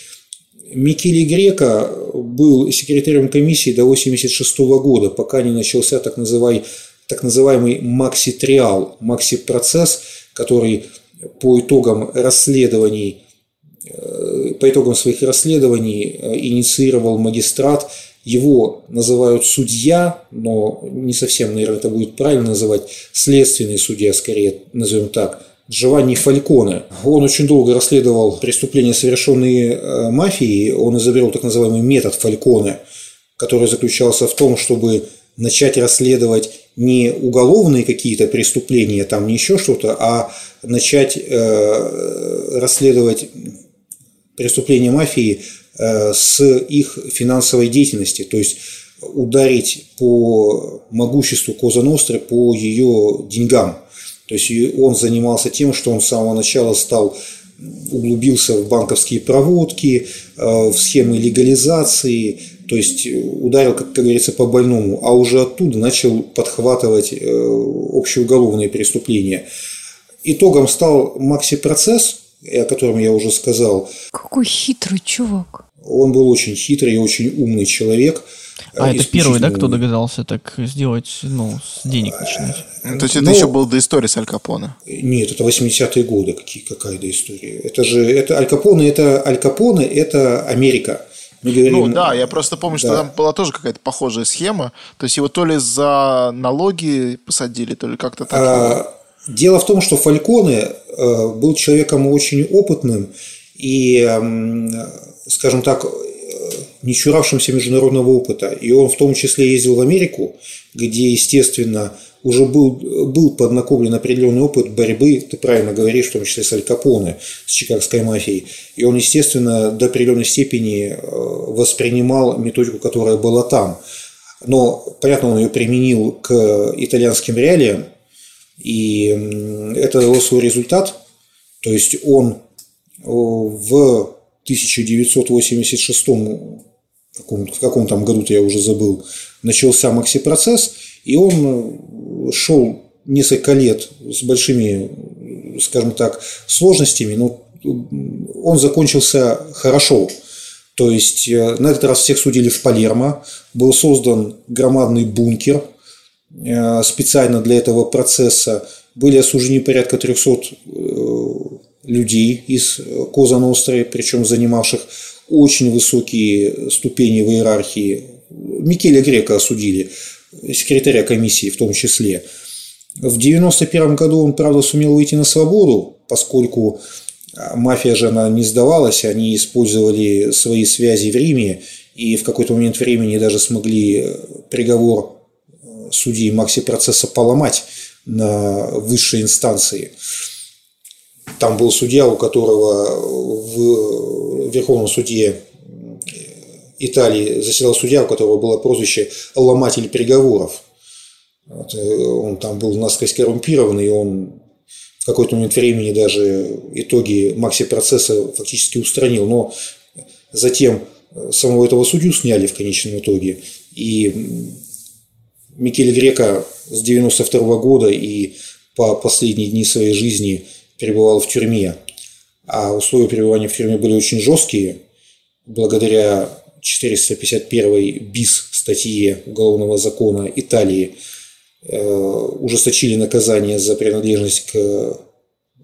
Микеле Грека был секретарем комиссии до 1986 года, пока не начался так, называй, так называемый макси-триал, макси-процесс, который по итогам расследований э, по итогам своих расследований э, инициировал магистрат. Его называют судья, но не совсем, наверное, это будет правильно называть, следственный судья, скорее назовем так, Джованни Фальконе. Он очень долго расследовал преступления, совершенные э, мафией. Он изобрел так называемый метод Фальконе, который заключался в том, чтобы начать расследовать не уголовные какие-то преступления, там не еще что-то, а начать э, расследовать преступления мафии э, с их финансовой деятельности, то есть ударить по могуществу Коза Ностры, по ее деньгам. То есть он занимался тем, что он с самого начала стал углубился в банковские проводки, э, в схемы легализации, то есть ударил, как, говорится, по больному, а уже оттуда начал подхватывать э, общеуголовные преступления. Итогом стал макси-процесс, о котором я уже сказал. Какой хитрый чувак. Он был очень хитрый и очень умный человек. А Э, это первый, да, кто догадался так сделать, ну, с денег начинать? Ну, То есть это Ну, еще был до истории с Аль Капоне. Нет, это 80-е годы, какие, какая-то история. Это же, это Аль Капоне, это Аль Капоне, это Америка. Мы говорим, ну да, я просто помню, да. что там была тоже какая-то похожая схема. То есть его то ли за налоги посадили, то ли как-то так. А, дело в том, что Фальконе э, был человеком очень опытным и, скажем так, не чуравшимся международного опыта. И он в том числе ездил в Америку, где, естественно, уже был, был поднакоплен определенный опыт борьбы, ты правильно говоришь, в том числе с Аль Капоне, с чикагской мафией. И он, естественно, до определенной степени э, воспринимал методику, которая была там. Но, понятно, он ее применил к итальянским реалиям, и это дало свой результат. То есть он э, в 1986 в каком, в каком там году-то я уже забыл, начался макси-процесс, и он шел несколько лет с большими, скажем так, сложностями, но он закончился хорошо. То есть э, на этот раз всех судили в Палермо, был создан громадный бункер э, специально для этого процесса, были осуждены порядка 300 людей из Коза Ностры, причем занимавших очень высокие ступени в иерархии. Микеля Грека осудили, секретаря комиссии в том числе. В 1991 году он, правда, сумел выйти на свободу, поскольку а, мафия же она не сдавалась, они использовали свои связи в Риме и в какой-то момент времени даже смогли приговор э, судьи Макси процесса поломать на высшей инстанции. Там был судья, у которого в Верховном суде Италии заседал судья, у которого было прозвище «ломатель приговоров». Вот, э, он там был насквозь коррумпированный, и он в какой-то момент времени даже итоги макси-процесса фактически устранил. Но затем самого этого судью сняли в конечном итоге. И Микеле Грека с 92 года и по последние дни своей жизни – перебывал в тюрьме, а условия пребывания в тюрьме были очень жесткие, благодаря 451 БИС статье Уголовного закона Италии э, ужесточили наказание за принадлежность к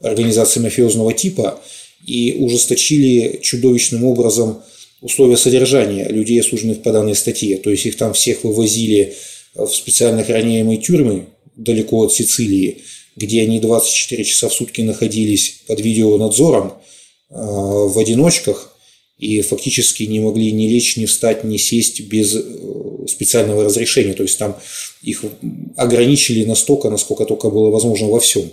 организации мафиозного типа и ужесточили чудовищным образом условия содержания людей, осужденных по данной статье. То есть их там всех вывозили в специально охраняемые тюрьмы далеко от Сицилии, где они 24 часа в сутки находились под видеонадзором э, в одиночках и фактически не могли ни лечь, ни встать, ни сесть без э, специального разрешения. То есть там их ограничили настолько, насколько только было возможно во всем.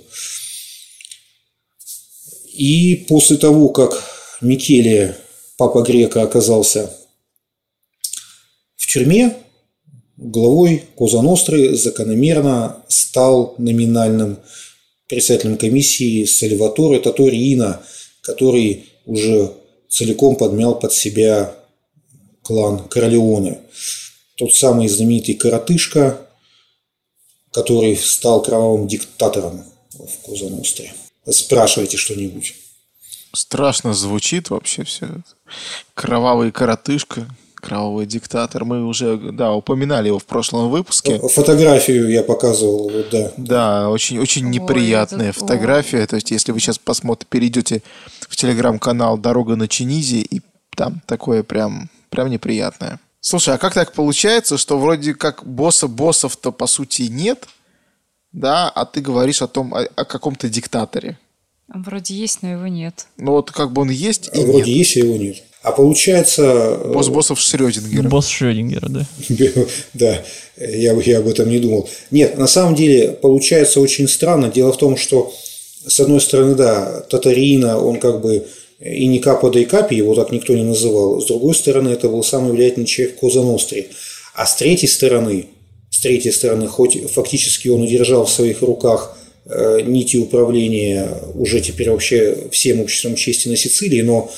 И после того, как Микеле, папа Грека, оказался в тюрьме, главой Коза Ностры закономерно стал номинальным председателем комиссии Сальваторе Таториина, который уже целиком подмял под себя клан Королеоне. Тот самый знаменитый коротышка, который стал кровавым диктатором в Коза Ностре. Спрашивайте что-нибудь. Страшно звучит вообще все. Кровавый коротышка кровавый диктатор. Мы уже, да, упоминали его в прошлом выпуске. Фотографию я показывал, да. Да, очень, очень неприятная Ой, фотография. То есть, если вы сейчас посмотрите, перейдете в телеграм-канал «Дорога на Чинизе», и там такое прям, прям неприятное. Слушай, а как так получается, что вроде как босса боссов-то по сути нет, да, а ты говоришь о том, о, о каком-то диктаторе? Вроде есть, но его нет. Ну вот как бы он есть и Вроде нет. есть, а его нет. А получается... Э, Босс боссов Шрёдингера. Босс Шрёдингера, да. да, я, я об этом не думал. Нет, на самом деле получается очень странно. Дело в том, что с одной стороны, да, Татарина, он как бы и не Капа да и Капи, его так никто не называл. С другой стороны, это был самый влиятельный человек в Коза Ностре. А с третьей стороны, с третьей стороны, хоть фактически он удержал в своих руках э, нити управления уже теперь вообще всем обществом чести на Сицилии, но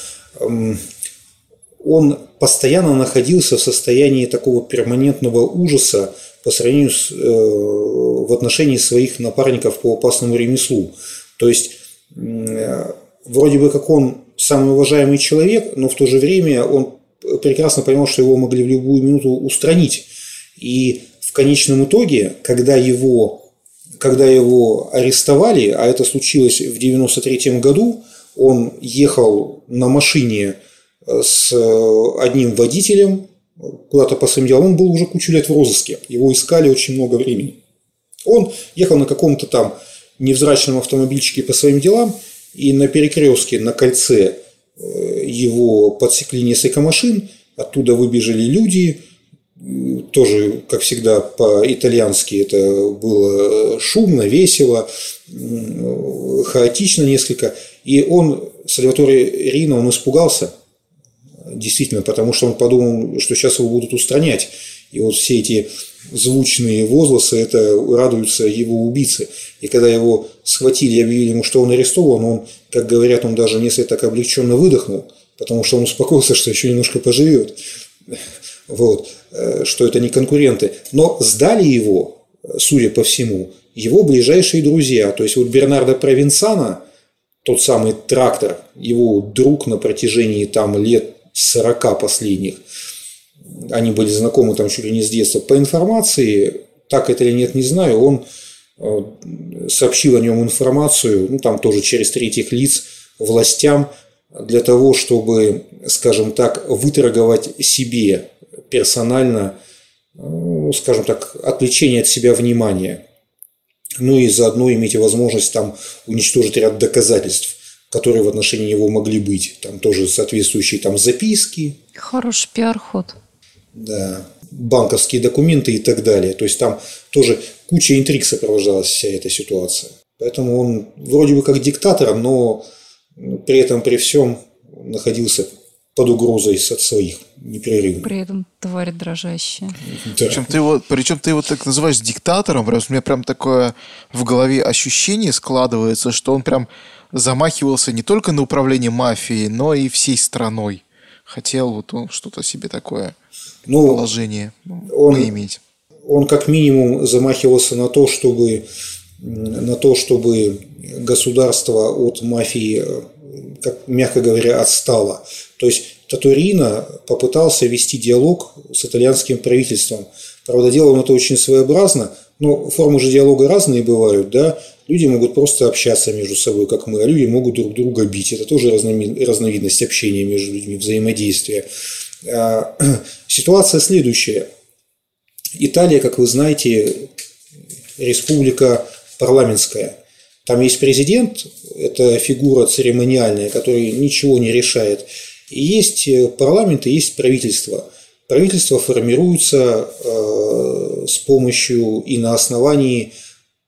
он постоянно находился в состоянии такого перманентного ужаса по сравнению с, э, в отношении своих напарников по опасному ремеслу. То есть, э, вроде бы как он самый уважаемый человек, но в то же время он прекрасно понимал, что его могли в любую минуту устранить. И в конечном итоге, когда его, когда его арестовали, а это случилось в 1993 году, он ехал на машине с одним водителем куда-то по своим делам. Он был уже кучу лет в розыске. Его искали очень много времени. Он ехал на каком-то там невзрачном автомобильчике по своим делам, и на перекрестке, на кольце его подсекли несколько машин, оттуда выбежали люди, тоже, как всегда, по-итальянски это было шумно, весело, хаотично несколько. И он, Сальваторе Рина, он испугался, действительно, потому что он подумал, что сейчас его будут устранять. И вот все эти звучные возгласы, это радуются его убийцы. И когда его схватили и объявили ему, что он арестован, он, как говорят, он даже несколько так облегченно выдохнул, потому что он успокоился, что еще немножко поживет. Вот, э, что это не конкуренты. Но сдали его, судя по всему, его ближайшие друзья. То есть вот Бернардо Провинсана, тот самый трактор, его друг на протяжении там лет 40 последних, они были знакомы там чуть ли не с детства. По информации, так это или нет, не знаю, он э, сообщил о нем информацию, ну там тоже через третьих лиц, властям, для того, чтобы, скажем так, выторговать себе персонально, ну, скажем так, отвлечение от себя внимания. Ну и заодно иметь возможность там уничтожить ряд доказательств, которые в отношении него могли быть. Там тоже соответствующие там записки. Хороший пиар-ход. Да, банковские документы и так далее. То есть там тоже куча интриг сопровождалась вся эта ситуация. Поэтому он вроде бы как диктатор, но при этом при всем находился под угрозой от своих непрерывно. При этом тварь дрожащая. Да. Причем ты его, причем ты его так называешь диктатором, что у меня прям такое в голове ощущение складывается, что он прям замахивался не только на управление мафией, но и всей страной. Хотел вот он что-то себе такое ну, положение он, иметь. Он как минимум замахивался на то, чтобы на то, чтобы государство от мафии как, мягко говоря, отстала. То есть Татурина попытался вести диалог с итальянским правительством. Правда, делал он это очень своеобразно, но формы же диалога разные бывают, да. Люди могут просто общаться между собой, как мы, а люди могут друг друга бить. Это тоже разновидность общения между людьми, взаимодействия. А, ситуация следующая. Италия, как вы знаете, республика парламентская – там есть президент, это фигура церемониальная, которая ничего не решает. И есть э, парламент и есть правительство. Правительство формируется э, с помощью и на основании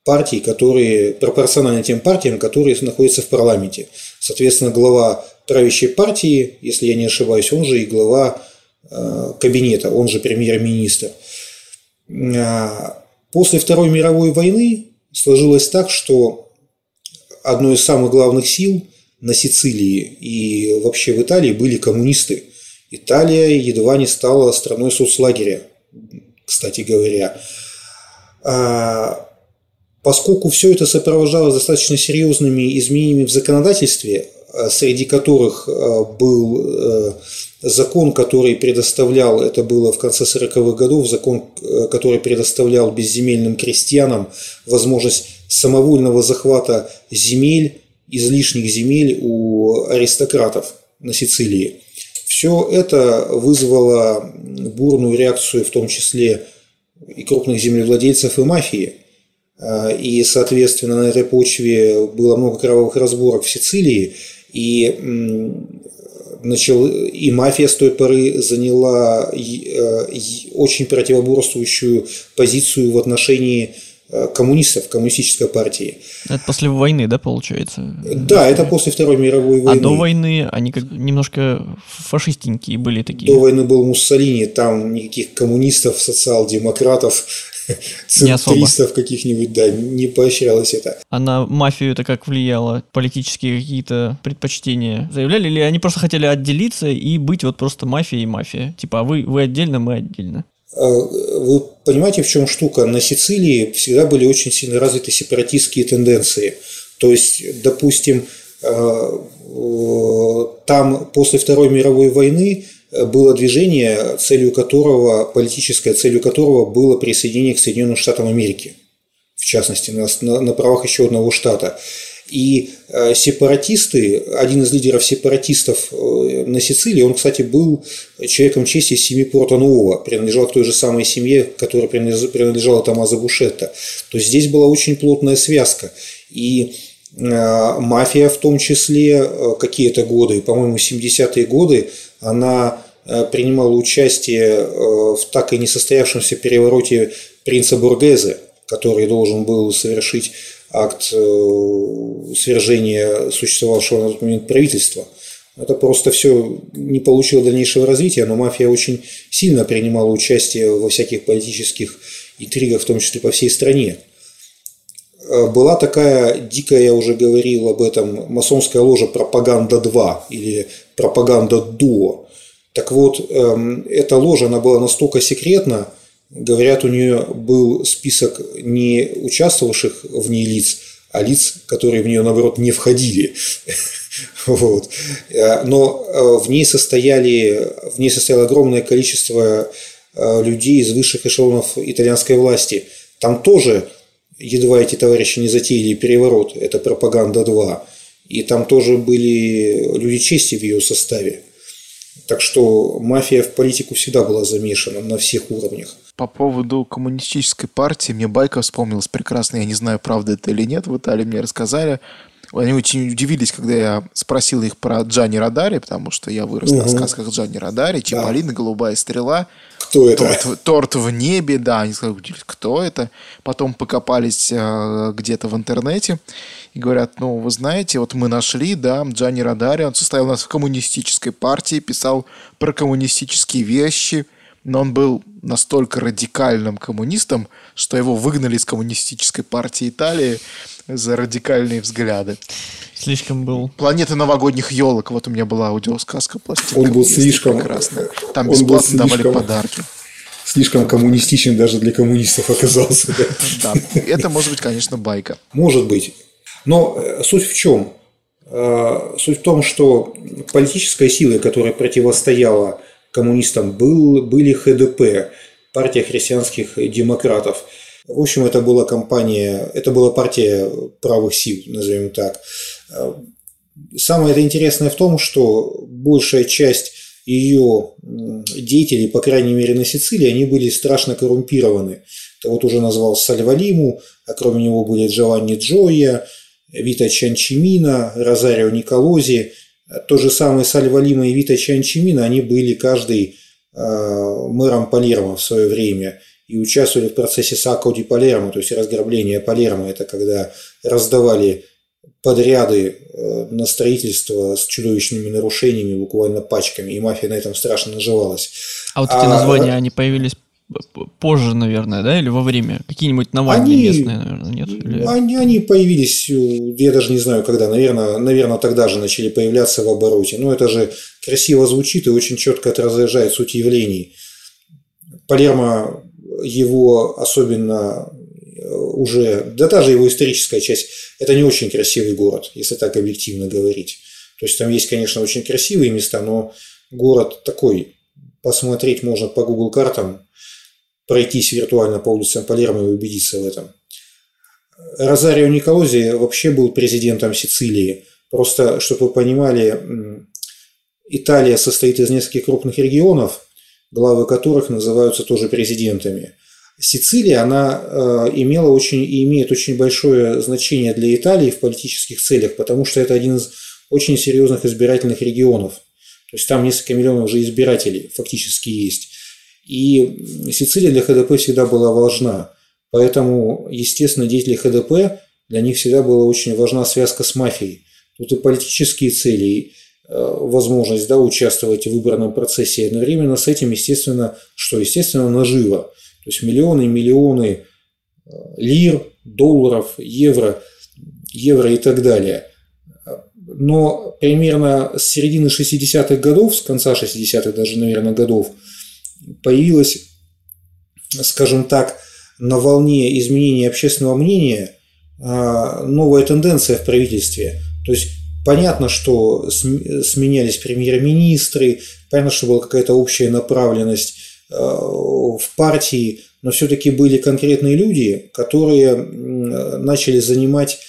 партий, которые пропорциональны тем партиям, которые находятся в парламенте. Соответственно, глава правящей партии, если я не ошибаюсь, он же и глава э, кабинета, он же премьер-министр. А, после Второй мировой войны сложилось так, что одной из самых главных сил на Сицилии и вообще в Италии были коммунисты. Италия едва не стала страной соцлагеря, кстати говоря. А, поскольку все это сопровождалось достаточно серьезными изменениями в законодательстве, а, среди которых а, был э, закон, который предоставлял, это было в конце 40-х годов, закон, э, который предоставлял безземельным крестьянам возможность самовольного захвата земель, излишних земель у аристократов на Сицилии. Все это вызвало бурную реакцию, в том числе и крупных землевладельцев и мафии. А, и, соответственно, на этой почве было много кровавых разборок в Сицилии, и, начал, и мафия с той поры заняла э, очень противоборствующую позицию в отношении Э, коммунистов, коммунистической партии. Это после войны, да, получается? Да, это после Второй мировой войны. А до войны они как немножко фашистенькие были такие? До войны был Муссолини, там никаких коммунистов, социал-демократов, центристов каких-нибудь, да, не поощрялось это. А на мафию это как влияло? Политические какие-то предпочтения заявляли? Или они просто хотели отделиться и быть вот просто мафией и мафия? Типа, а вы, вы отдельно, мы отдельно? А, вы понимаете, в чем штука? На Сицилии всегда были очень сильно развиты сепаратистские тенденции. То есть, допустим, а, там после Второй мировой войны было движение, целью которого, политическая целью которого было присоединение к Соединенным Штатам Америки, в частности, на, на правах еще одного штата. И э, сепаратисты, один из лидеров сепаратистов э, на Сицилии, он, кстати, был человеком чести из семьи Порто-Нуова, принадлежал к той же самой семье, которая принадлежала Томазо Бушетто. То есть здесь была очень плотная связка. И э, мафия в том числе какие-то годы, по-моему, 70-е годы, она принимала участие в так и не состоявшемся перевороте принца Бургезе, который должен был совершить акт э, свержения существовавшего на тот момент правительства. Это просто все не получило дальнейшего развития, но мафия очень сильно принимала участие во всяких политических интригах, в том числе по всей стране. Э, была такая дикая, я уже говорил об этом, масонская ложа «Пропаганда-2» или «Пропаганда-дуо». Так вот, эм, эта ложа, она была настолько секретна, Говорят, у нее был список не участвовавших в ней лиц, а лиц, которые в нее, наоборот, не входили. Вот. Но э, в ней, состояли, в ней состояло огромное количество э, людей из высших эшелонов итальянской власти. Там тоже, едва эти товарищи не затеяли переворот, это «Пропаганда-2», и там тоже были люди чести в ее составе. Так что мафия в политику всегда была замешана на всех уровнях. По поводу коммунистической партии, мне байка вспомнилась прекрасно, я не знаю, правда это или нет, в Италии мне рассказали. Они очень удивились, когда я спросил их про Джанни Радари, потому что я вырос угу. на сказках Джанни Радари, Чиполлино, да. Голубая стрела. Кто это? Торт, торт в небе, да. Они сказали, кто это? Потом покопались э, где-то в интернете и говорят, ну, вы знаете, вот мы нашли, да, Джанни Радари, он состоял у нас в коммунистической партии, писал про коммунистические вещи – но он был настолько радикальным коммунистом, что его выгнали из коммунистической партии Италии за радикальные взгляды. Слишком был. Планета новогодних елок. Вот у меня была аудиосказка пластинка. Он был слишком... Прекрасная. Там бесплатно слишком... давали подарки. Слишком коммунистичен даже для коммунистов оказался. Да, это может быть, конечно, байка. Может быть. Но э, суть в чем? Э, суть в том, что политическая сила, которая противостояла коммунистам был, были ХДП, партия христианских демократов. В общем, это была компания, это была партия правых сил, назовем так. Самое это интересное в том, что большая часть ее деятелей, по крайней мере на Сицилии, они были страшно коррумпированы. Это вот уже назвал Сальвалиму, а кроме него были Джованни Джоя, Вита Чанчимина, Розарио Николози – то же самое Сальвалима и Вита Чанчимина, они были каждый э, мэром Палермо в свое время и участвовали в процессе Сако ди Палермо, то есть разграбление Палермо. Это когда раздавали подряды э, на строительство с чудовищными нарушениями, буквально пачками, и мафия на этом страшно наживалась. А вот эти а, названия, они появились позже, наверное, да, или во время? Какие-нибудь Навальные они, местные, наверное, нет? Или... Они, они появились, э, я даже не знаю когда, наверное, наверное, тогда же начали появляться в обороте. Но это же красиво звучит и очень четко отражает суть явлений. Палермо, его особенно э, уже, да даже его историческая часть, это не очень красивый город, если так объективно говорить. То есть там есть, конечно, очень красивые места, но город такой, посмотреть можно по Google картам, пройтись виртуально по улицам Палермо и убедиться в этом. Розарио Николози вообще был президентом Сицилии. Просто, чтобы вы понимали, Италия состоит из нескольких крупных регионов, главы которых называются тоже президентами. Сицилия, она э, имела очень и имеет очень большое значение для Италии в политических целях, потому что это один из очень серьезных избирательных регионов. То есть там несколько миллионов уже избирателей фактически есть. И Сицилия для ХДП всегда была важна. Поэтому, естественно, деятели ХДП, для них всегда была очень важна связка с мафией. Тут и политические цели, и э, возможность да, участвовать в выборном процессе. Одновременно с этим, естественно, что? Естественно, наживо. То есть миллионы и миллионы э, лир, долларов, евро, евро и так далее. Но примерно с середины 60-х годов, с конца 60-х даже, наверное, годов, появилась, скажем так, на волне изменения общественного мнения а, новая тенденция в правительстве. То есть понятно, что сменялись премьер-министры, понятно, что была какая-то общая направленность а, в партии, но все-таки были конкретные люди, которые начали занимать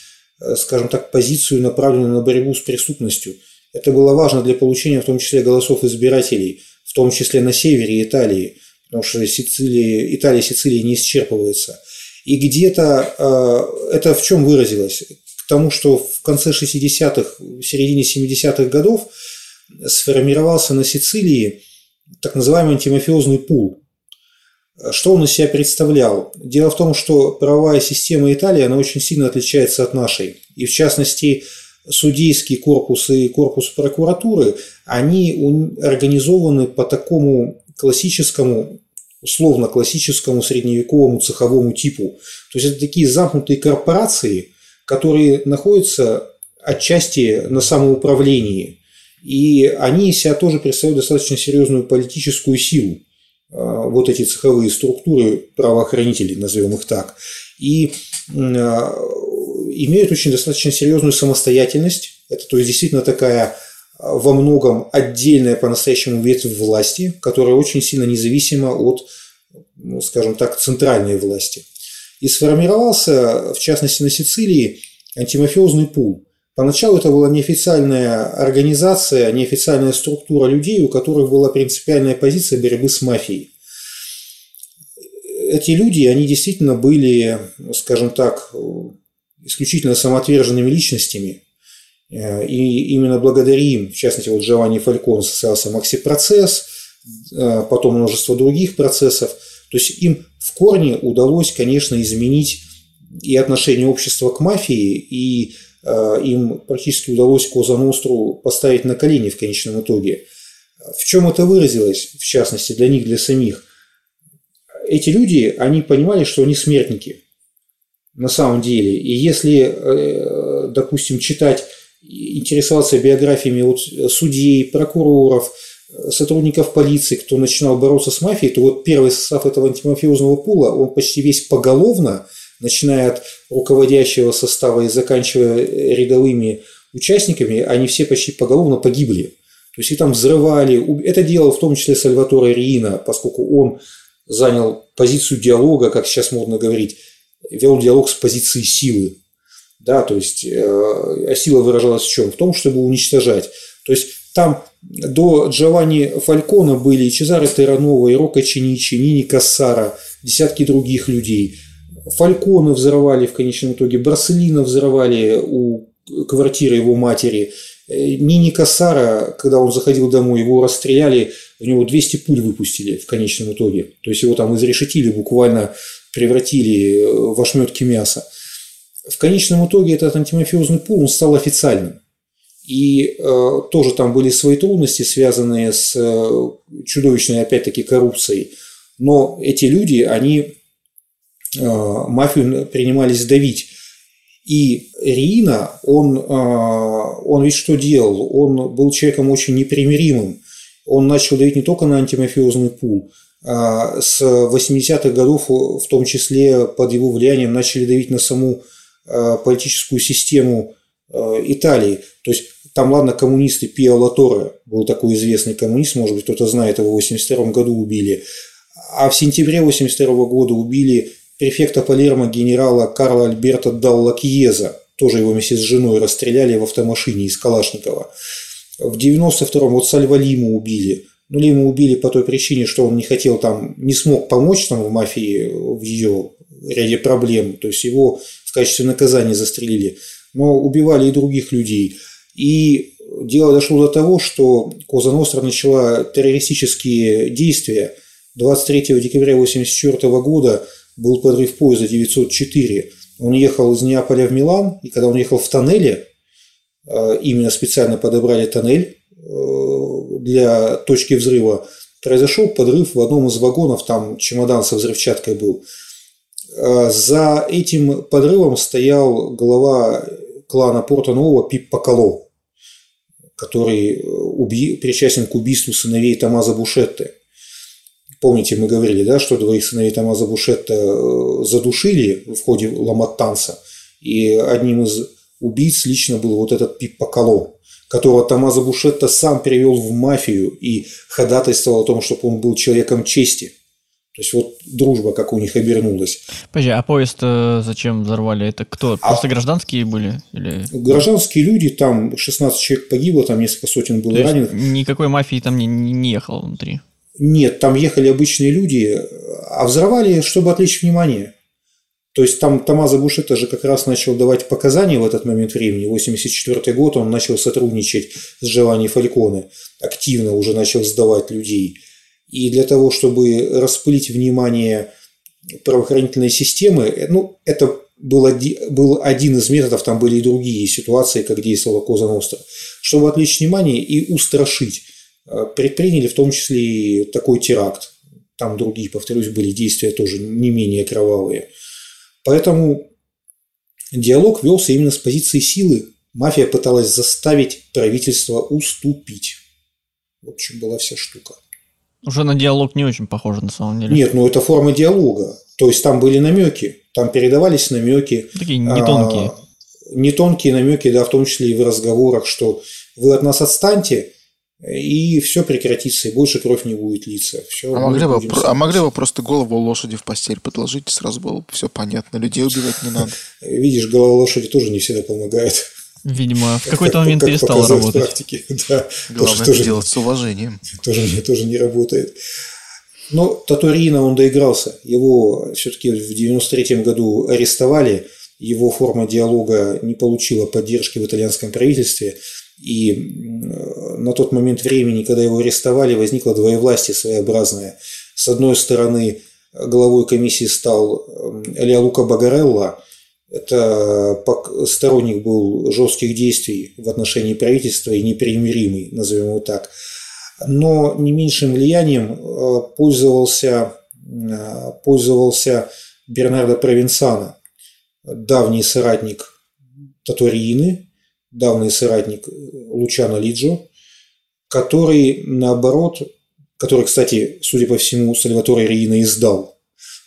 скажем так, позицию, направленную на борьбу с преступностью. Это было важно для получения в том числе голосов избирателей, в том числе на севере Италии, потому что Сицилия, Италия Сицилия не исчерпывается. И где-то э, это в чем выразилось? К тому, что в конце 60-х, в середине 70-х годов сформировался на Сицилии так называемый антимафиозный пул. Что он из себя представлял? Дело в том, что правовая система Италии, она очень сильно отличается от нашей. И в частности, судейский корпус и корпус прокуратуры, они организованы по такому классическому, условно классическому средневековому цеховому типу. То есть это такие замкнутые корпорации, которые находятся отчасти на самоуправлении. И они себя тоже представляют достаточно серьезную политическую силу. А, вот эти цеховые структуры правоохранителей, назовем их так. И а, имеют очень достаточно серьезную самостоятельность. Это то есть действительно такая во многом отдельная по-настоящему ветвь власти, которая очень сильно независима от, ну, скажем так, центральной власти. И сформировался, в частности, на Сицилии антимафиозный пул. Поначалу это была неофициальная организация, неофициальная структура людей, у которых была принципиальная позиция борьбы с мафией эти люди, они действительно были, скажем так, исключительно самоотверженными личностями. Э, и именно благодаря им, в частности, вот Джованни Фалькон состоялся Макси-процесс, э, потом множество других процессов. То есть им в корне удалось, конечно, изменить и отношение общества к мафии, и э, им практически удалось Коза Ностру поставить на колени в конечном итоге. В чем это выразилось, в частности, для них, для самих? эти люди, они понимали, что они смертники на самом деле. И если, допустим, читать, интересоваться биографиями вот судей, прокуроров, сотрудников полиции, кто начинал бороться с мафией, то вот первый состав этого антимафиозного пула, он почти весь поголовно, начиная от руководящего состава и заканчивая рядовыми участниками, они все почти поголовно погибли. То есть и там взрывали. Это делал в том числе Сальваторе Риина, поскольку он занял позицию диалога, как сейчас модно говорить, вел диалог с позиции силы. Да, то есть э, а сила выражалась в чем? В том, чтобы уничтожать. То есть там до Джованни Фалькона были и Чезаре Терранова, и Рока Чиничи, Нини Кассара, десятки других людей. Фалькона взорвали в конечном итоге, Барселина взорвали у квартиры его матери. Э, Нини Кассара, когда он заходил домой, его расстреляли у него 200 пуль выпустили в конечном итоге. То есть его там изрешетили, буквально превратили э, в ошметки мяса. В конечном итоге этот антимафиозный пул он стал официальным. И э, тоже там были свои трудности, связанные с э, чудовищной, опять-таки, коррупцией. Но эти люди, они э, мафию принимались давить. И Рина, он, э, он ведь что делал? Он был человеком очень непримиримым он начал давить не только на антимафиозный пул, а с 80-х годов, в том числе под его влиянием, начали давить на саму политическую систему а, Италии. То есть там, ладно, коммунисты, Пио Латоре был такой известный коммунист, может быть, кто-то знает, его в 82 году убили. А в сентябре 82 года убили префекта Палермо генерала Карла Альберта Далла Кьеза. Тоже его вместе с женой расстреляли в автомашине из Калашникова. В 92-м вот Сальва Лиму убили. Ну, Лиму убили по той причине, что он не хотел там, не смог помочь там в мафии в ее ряде проблем. То есть его в качестве наказания застрелили. Но убивали и других людей. И дело дошло до того, что Коза Ностра начала террористические действия. 23 декабря 1984 года был подрыв поезда 904. Он ехал из Неаполя в Милан, и когда он ехал в тоннеле, Э, именно специально подобрали тоннель э, для точки взрыва, произошел подрыв в одном из вагонов, там чемодан со взрывчаткой был. Э, за этим подрывом стоял глава клана Порто Нового Пип Поколо, который уби... причастен к убийству сыновей Томазо Бушетты. Помните, мы говорили, да, что двоих сыновей Томазо Бушетта задушили в ходе ламаттанца, и одним из убийц лично был вот этот Пиппа Кало, которого Томазо Бушетто сам перевел в мафию и ходатайствовал о том, чтобы он был человеком чести. То есть вот дружба, как у них обернулась. Подожди, а поезд э, зачем взорвали? Это кто? А- Просто гражданские были? Или... Гражданские люди, там 16 человек погибло, там несколько сотен было То раненых. никакой мафии там не, не ехало внутри? Нет, там ехали обычные люди, а взорвали, чтобы отвлечь внимание. То есть там Томазо Бушета же как раз начал давать показания в этот момент времени. 84 год он начал сотрудничать с Джованни Фальконе, активно уже начал сдавать людей. И для того, чтобы распылить внимание правоохранительной системы, э, ну, это был, оди- был один из методов, там были и другие ситуации, как действовала Коза Ностра, чтобы отвлечь внимание и устрашить. Э, Предприняли в том числе и такой теракт. Там другие, повторюсь, были действия тоже не менее кровавые. Поэтому диалог велся именно с позиции силы. Мафия пыталась заставить правительство уступить. В общем, была вся штука. Уже на диалог не очень похоже на самом деле. Нет, ну это форма диалога. То есть там были намеки, там передавались намеки. Такие не тонкие. А, не тонкие намеки, да, в том числе и в разговорах, что вы от нас отстаньте, и все прекратится, и больше кровь не будет литься. Все, А могли, бы, а могли бы просто голову лошади в постель подложить, и сразу было бы все понятно. Людей убивать не надо. Видишь, голова лошади тоже не всегда помогает. Видимо, в какой-то Как- момент как перестала работать. практике. Да, Главное тоже, это тоже, делать с уважением. тоже, не- тоже не работает. Но Татурина он доигрался. Его все-таки в 93 году арестовали. Его форма диалога не получила поддержки в итальянском правительстве. И на тот момент времени, когда его арестовали, возникло двоевластие своеобразное. С одной стороны, главой комиссии стал Леолука Багарелла. Это сторонник был жестких действий в отношении правительства и непримиримый, назовем его так. Но не меньшим влиянием э, пользовался, э, пользовался Бернардо Провенсано, давний соратник Таториины, давний соратник Лучано Лиджо, который, наоборот, который, кстати, судя по всему, Сальваторе Риина издал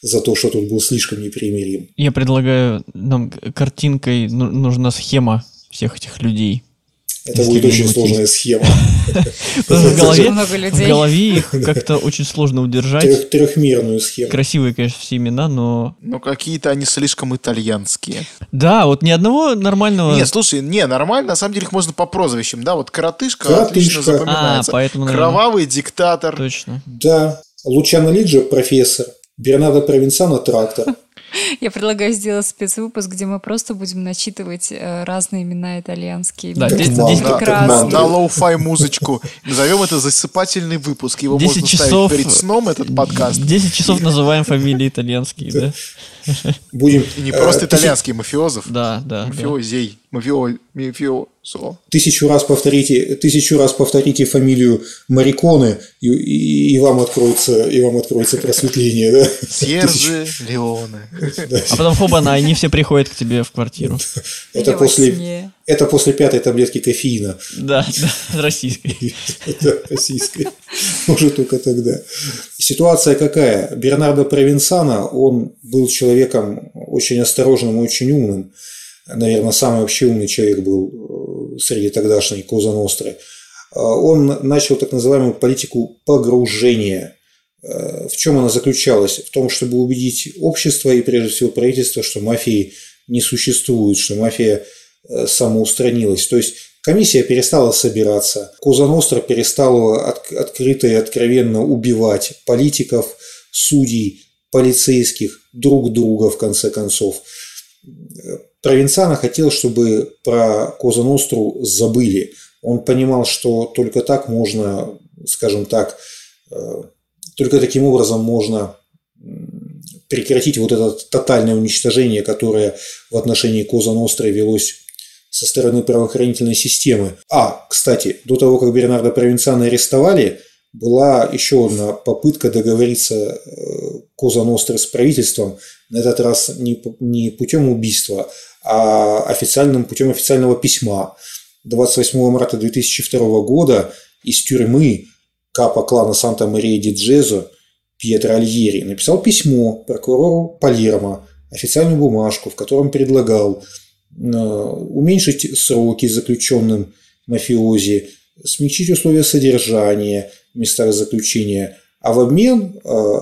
за то, что тут был слишком непримирим. Я предлагаю нам картинкой ну- нужна схема всех этих людей. Это Если будет очень сложная схема. В голове, их как-то очень сложно удержать. Трех- Трехмерную схему. Красивые, конечно, все имена, но... Но какие-то они слишком итальянские. Да, вот ни одного нормального... Не, слушай, не, нормально, на самом деле их можно по прозвищам, да, вот коротышка, отлично а, запоминается. наверное, Кровавый диктатор. точно. Да, Лучано Лиджо – профессор, Бернардо Провенсано – трактор. Я предлагаю сделать спецвыпуск, где мы просто будем начитывать э, разные имена итальянские. Да, Имена десять- манга, десять- как прекрасные. манга. На lo-fi музычку. Назовем это засыпательный выпуск. Его 10 можно часов- ставить перед сном, этот подкаст. 10 часов называем фамилии итальянские, да? Будем И не э, просто тысяч- итальянских мафиозов. Да, да. Мафиозей. Мафио... Мафиозо. тысячу раз повторите, тысячу раз повторите фамилию Мариконы, и, и- и вам откроется, и вам откроется просветление, да? Серджио Леоне. А потом хоба-на, они все приходят к тебе в квартиру. Это после, это после пятой таблетки кофеина, Да, да, российской. Да, российской. Уже только тогда. Ситуация какая? Бернардо Провенсано, он был человеком очень осторожным и очень умным. Наверное, самый вообще умный человек был э, среди тогдашней Коза Ностры. Э, Он начал так называемую политику погружения. Э, В чем она заключалась? В том, чтобы убедить общество и прежде всего правительство, что мафии не существует, что мафия э, самоустранилась. То есть комиссия перестала собираться, Коза Ностра перестала от- открыто и откровенно убивать политиков, судей, полицейских, друг друга в конце концов. Провенцано хотел, чтобы про Коза Ностру забыли. Он понимал, что только так можно, скажем так, э, только таким образом можно прекратить вот это тотальное уничтожение, которое в отношении Коза Ностры велось со стороны правоохранительной системы. А, кстати, до того, как Бернардо Провенцано арестовали, была еще одна попытка договориться э, Коза Ностры с правительством, на этот раз не, не путем убийства, официальным путем официального письма. 28 марта 2002 года из тюрьмы капа клана Санта-Мария ди Джезо Пьетро Альери написал письмо прокурору Палермо, официальную бумажку, в котором предлагал э, уменьшить сроки заключенным мафиози, смягчить условия содержания в местах заключения, а в обмен э,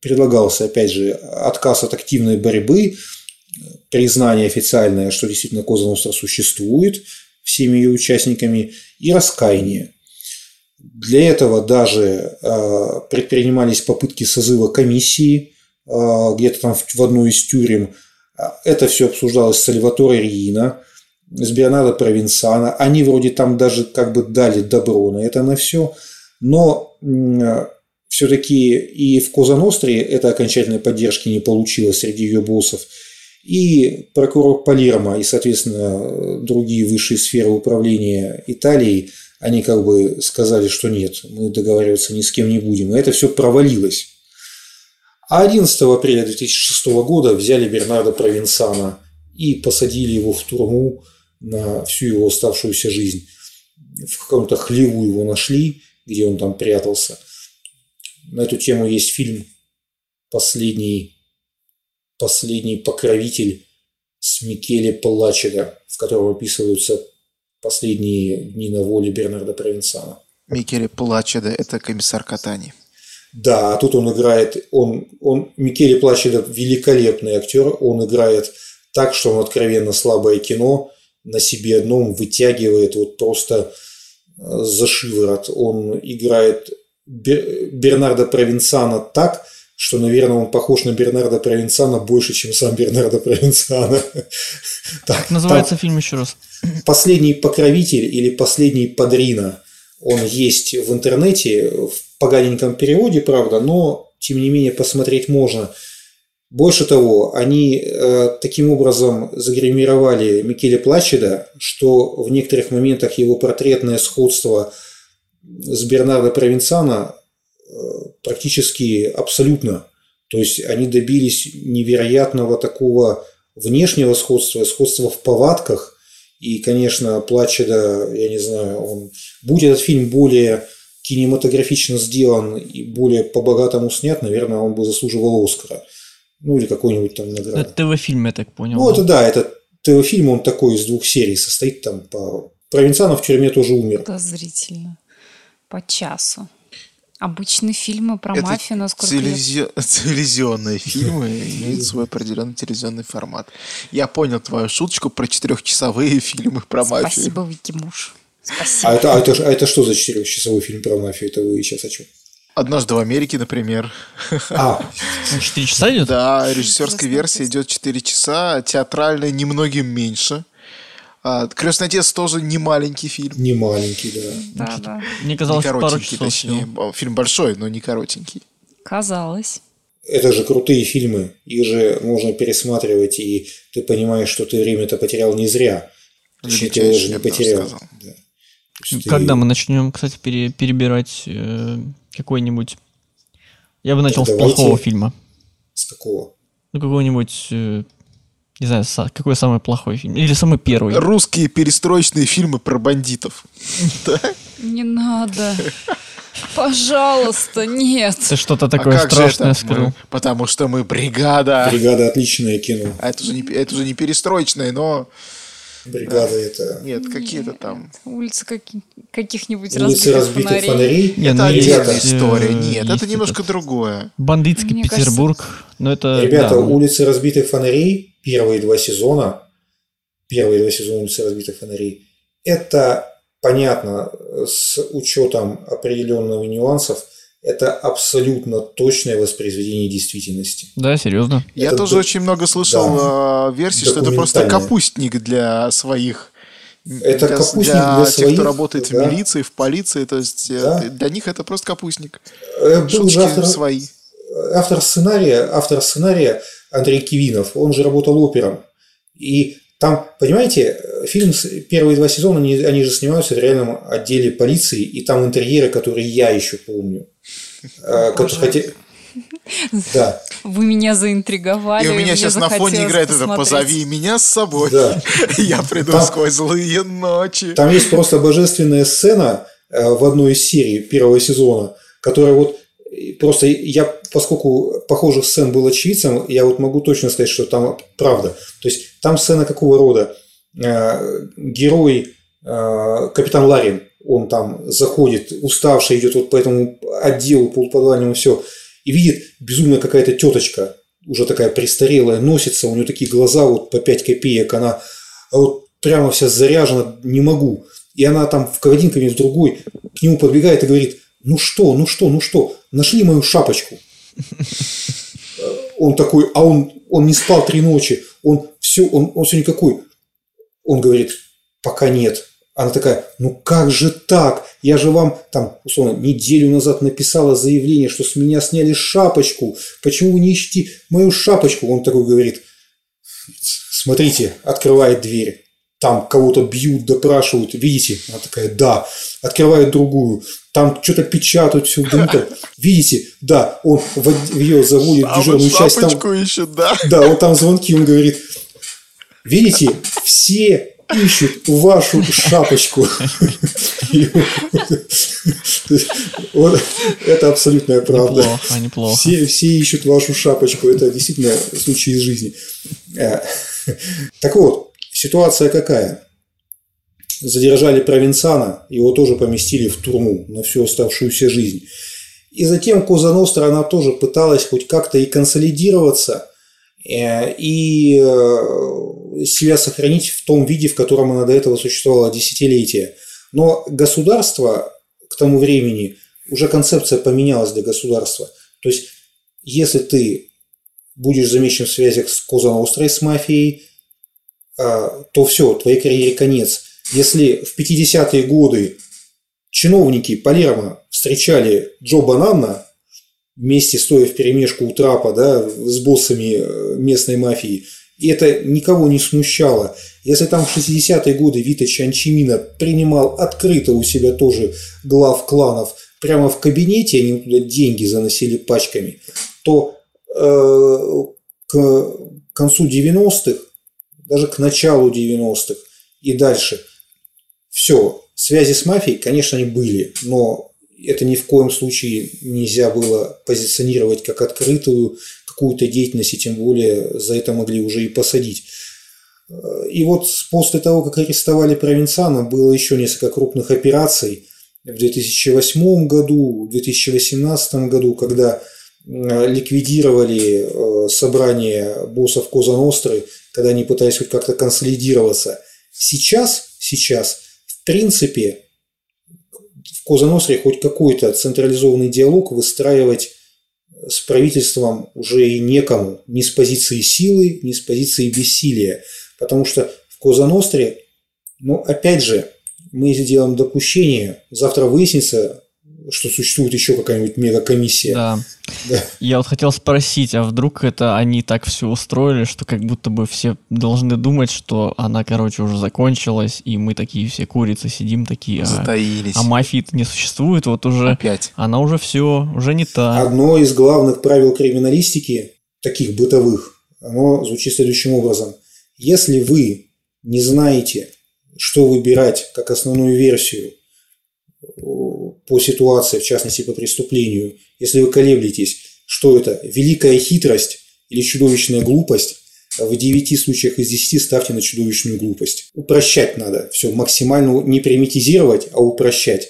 предлагался, опять же, отказ от активной борьбы, признание официальное, что действительно Коза Ностра существует всеми ее участниками, и раскаяние. Для этого даже э, предпринимались попытки созыва комиссии э, где-то там в одной из тюрем. Это все обсуждалось с Сальваторе Риина, с Бернардо Провинсана. Они вроде там даже как бы дали добро на это на все. Но все-таки и в Коза Ностре этой окончательной поддержки не получилось среди ее боссов. И прокурор Палермо и, соответственно, другие высшие сферы управления Италии, они как бы сказали, что нет, мы договариваться ни с кем не будем. И это все провалилось. А 11 апреля 2006 года взяли Бернардо Провинсана и посадили его в турму на всю его оставшуюся жизнь. В каком-то хлеву его нашли, где он там прятался. На эту тему есть фильм «Последний, последний покровитель» с Микеле Палачеда, в котором описываются последние дни на воле Бернарда Провинсана. Микеле Палачеда – это комиссар Катани. Да, а тут он играет, он, он, Микеле Плачеда великолепный актер, он играет так, что он откровенно слабое кино на себе одном вытягивает вот просто э, за шиворот. Он играет Бернарда Провинсана так, что, наверное, он похож на Бернарда Провинсана больше, чем сам Бернарда Провинсана. Как называется фильм еще раз? «Последний покровитель» или «Последний падрина». Он есть в интернете, в поганеньком переводе, правда, но, тем не менее, посмотреть можно. Больше того, они э, таким образом загримировали Микеле Плачеда, что в некоторых моментах его портретное сходство – с Бернардо Провинсана практически абсолютно. То есть они добились невероятного такого внешнего сходства, сходства в повадках. И, конечно, Плачеда, я не знаю, он... Будь этот фильм более кинематографично сделан и более по-богатому снят, наверное, он бы заслуживал Оскара. Ну, или какой-нибудь там награды. Это ТВ-фильм, я так понял. Ну, это да, это ТВ-фильм, он такой из двух серий состоит там по... Провинцианов в тюрьме тоже умер. Подозрительно по часу. Обычные фильмы про Это мафию, насколько телевизи... я... Телевизионные фильмы имеют свой определенный телевизионный формат. Я понял твою шуточку про четырехчасовые фильмы про мафию. Спасибо, Вики Муж. Спасибо. А это, а, это, а это что за четырехчасовой фильм про мафию? Это вы сейчас о чем? Однажды в Америке, например. А, четыре часа идет? Да, режиссерская версия идет 4 часа, театральная немногим меньше. А, Крестный отец тоже не маленький фильм. Не маленький, да. Да, да. Мне казалось, не пару часов точнее. Всего. Фильм большой, но не коротенький. Казалось. Это же крутые фильмы. Их же можно пересматривать, и ты понимаешь, что ты время-то потерял не зря. Точнее, ты его же не потерял. Да. Когда ты... мы начнем, кстати, пере, перебирать э, какой-нибудь... Я бы начал так с плохого фильма. С какого? Ну, какого-нибудь э, не знаю, какой самый плохой фильм? Или самый первый? Русские перестроечные фильмы про бандитов. Не надо. Пожалуйста, нет. Ты что-то такое а страшное скрыл. Потому что мы бригада. Бригада отличное кино. А это уже не, это не перестроечное, но Бригада это... Нет, какие-то там... Улицы каких-нибудь Улицы разбитых, разбитых фонарей. Нет, это ну, отдельная история. Нет, это немножко этот... другое. Бандитский Мне Петербург. Кажется... Но это... Ребята, да. улицы разбитых фонарей, первые два сезона, первые два сезона улицы разбитых фонарей, это понятно с учетом определенных нюансов – это абсолютно точное воспроизведение действительности. Да, серьезно. Я это тоже д... очень много слышал да, версий, что это просто капустник для своих это для, капустник для, для тех, своих, кто работает да. в милиции, в полиции, то есть э, да. для них это просто капустник. Э, был Шутки автор, свои. Автор сценария, автор сценария Андрей Кивинов, он же работал опером. И там, понимаете, фильм, первые два сезона, они, они же снимаются в реальном отделе полиции, и там интерьеры, которые я еще помню. Э, хотя... Да. Вы меня заинтриговали. И у меня сейчас на фоне играет посмотреть. это «Позови меня с собой». Да. Я приду там, сквозь злые ночи. Там есть просто божественная сцена э, в одной из серий первого сезона, которая вот просто я, поскольку похожих сцен был очевидцем, я вот могу точно сказать, что там правда. То есть там сцена какого рода? Э, герой капитан Ларин, он там заходит, уставший, идет вот по этому отделу полуподвальному, все. и видит безумно какая-то теточка, уже такая престарелая, носится, у нее такие глаза вот по 5 копеек, она вот прямо вся заряжена, не могу. И она там в один конец, в другой к нему подбегает и говорит, ну что, ну что, ну что, нашли мою шапочку. Он такой, а он, он не спал три ночи, он все, он, он все никакой. Он говорит, пока нет. Она такая, ну как же так? Я же вам там, условно, неделю назад написала заявление, что с меня сняли шапочку. Почему вы не ищете мою шапочку? Он такой говорит, смотрите, открывает дверь. Там кого-то бьют, допрашивают. Видите? Она такая, да. Открывает другую. Там что-то печатают, все дымка. Видите? Да. Он в, ее заводит в дежурную часть. Там, ищет, да? Да, вот там звонки. Он говорит, видите, все ищут вашу шапочку. Это абсолютная правда. Неплохо, неплохо. Все, все ищут вашу шапочку. Это действительно случай из жизни. Э, так вот, ситуация какая? Задержали провинцана, его тоже поместили в турму на всю оставшуюся жизнь. И затем Коза Ностра, она тоже пыталась хоть как-то и консолидироваться, э, и э, себя сохранить в том виде, в котором она до этого существовала десятилетия. Но государство к тому времени, уже концепция поменялась для государства. То есть, если ты будешь замечен в связях с Коза Нострой, с мафией, то все, твоей карьере конец. Если в 50-е годы чиновники Палермо встречали Джо Банана, вместе стоя в перемешку у трапа да, с боссами э, местной мафии, и это никого не смущало. Если там в 60-е годы Вита Чанчимина принимал открыто у себя тоже глав кланов прямо в кабинете, они туда деньги заносили пачками, то э, к концу 90-х даже к началу 90-х и дальше. Все, связи с мафией, конечно, они были, но это ни в коем случае нельзя было позиционировать как открытую какую-то деятельность, и тем более за это могли уже и посадить. И вот после того, как арестовали Провинцана, было еще несколько крупных операций в 2008 году, в 2018 году, когда ликвидировали э, собрание боссов Коза Ностры когда они пытались хоть как-то консолидироваться. Сейчас, сейчас, в принципе, в Козаностре хоть какой-то централизованный диалог выстраивать с правительством уже и некому, ни с позиции силы, ни с позиции бессилия. Потому что в Козаностре, ну, опять же, мы сделаем допущение, завтра выяснится, что существует еще какая-нибудь мегакомиссия. Да. да. Я вот хотел спросить, а вдруг это они так все устроили, что как будто бы все должны думать, что она, короче, уже закончилась, и мы такие все курицы сидим такие, а, Затаились. а мафии-то не существует, вот уже Опять. она уже все, уже не та. Одно из главных правил криминалистики, таких бытовых, оно звучит следующим образом. Если вы не знаете, что выбирать как основную версию по ситуации, в частности по преступлению, если вы колеблетесь, что это, великая хитрость или чудовищная глупость, в 9 случаях из 10 ставьте на чудовищную глупость. Упрощать надо. Все максимально не примитизировать, а упрощать.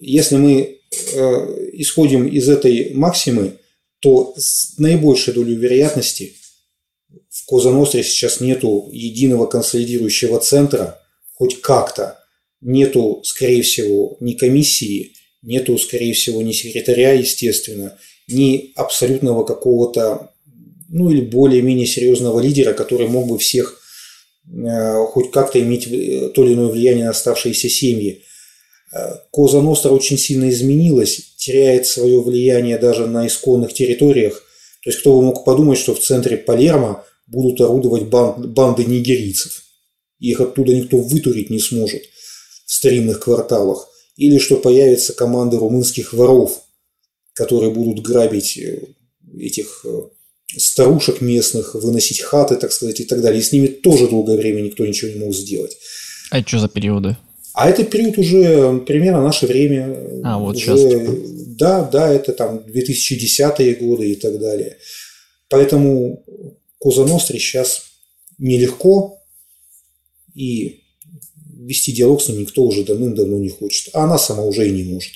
Если мы э, исходим из этой максимы, то с наибольшей долей вероятности в Козаностре сейчас нету единого консолидирующего центра, хоть как-то. Нету, скорее всего, ни комиссии, нету, скорее всего, ни секретаря, естественно, ни абсолютного какого-то, ну или более-менее серьезного лидера, который мог бы всех э, хоть как-то иметь э, то или иное влияние на оставшиеся семьи. Э, Коза Ностра очень сильно изменилась, теряет свое влияние даже на исконных территориях. То есть кто бы мог подумать, что в центре Палермо будут орудовать банд, банды нигерийцев. Их оттуда никто вытурить не сможет в старинных кварталах или что появятся команды румынских воров, которые будут грабить э, этих э, старушек местных, выносить хаты, так сказать, и так далее. И с ними тоже долгое время никто ничего не мог сделать. А это что за периоды? А это период уже примерно наше время. А, вот уже, сейчас. Типа. Да, да, это там 2010-е годы и так далее. Поэтому Коза Ностре сейчас нелегко, и вести диалог с ним никто уже давным-давно не хочет. А она сама уже и не может.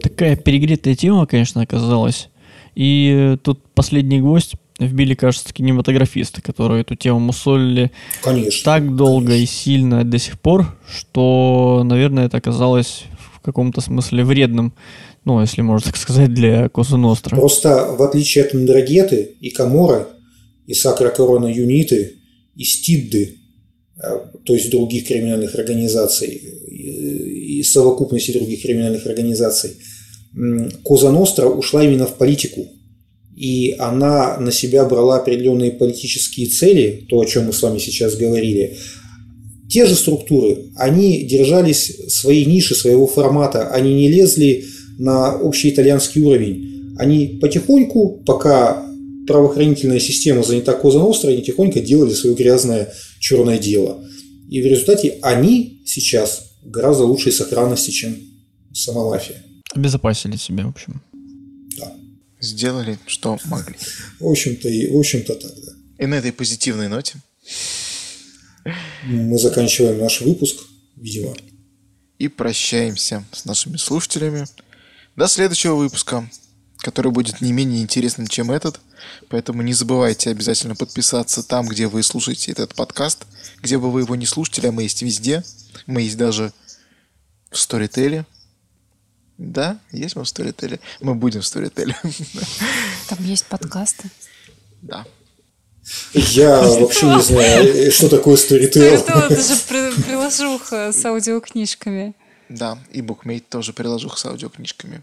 Такая перегретая тема, конечно, оказалась. И тут последний гвоздь вбили, кажется, кинематографисты, которые эту тему мусолили Конечно. так долго конечно. и сильно до сих пор, что, наверное, это оказалось в каком-то смысле вредным, ну, если можно так сказать, для Ностра. Просто в отличие от Мандрагеты и Камора, и Сакра Корона Юниты, и Стидды, то есть других криминальных организаций, и совокупности других криминальных организаций, Коза Ностра ушла именно в политику. И она на себя брала определенные политические цели, то, о чем мы с вами сейчас говорили. Те же структуры, они держались своей ниши, своего формата, они не лезли на общий итальянский уровень. Они потихоньку, пока правоохранительная система занята Коза Ностра, они тихонько делали свое грязное черное дело. И в результате они сейчас в гораздо лучшей сохранности, чем сама мафия. Обезопасили себя, в общем. Да. Сделали, что могли. В общем-то, и, в общем-то так, да. И на этой позитивной ноте Мы заканчиваем наш выпуск, видимо. и прощаемся с нашими слушателями. До следующего выпуска, который будет не менее интересным, чем этот. Поэтому не забывайте обязательно подписаться там, где вы слушаете этот подкаст. Где бы вы его не слушали, а мы есть везде. Мы есть даже в Storytel. Да, есть мы в Storytel. Мы будем в Storytel. Там есть подкасты. Да. Я вообще не знаю, что такое Storytel. Это же при- приложуха с аудиокнижками. Да, и букмейт тоже приложу с аудиокнижками.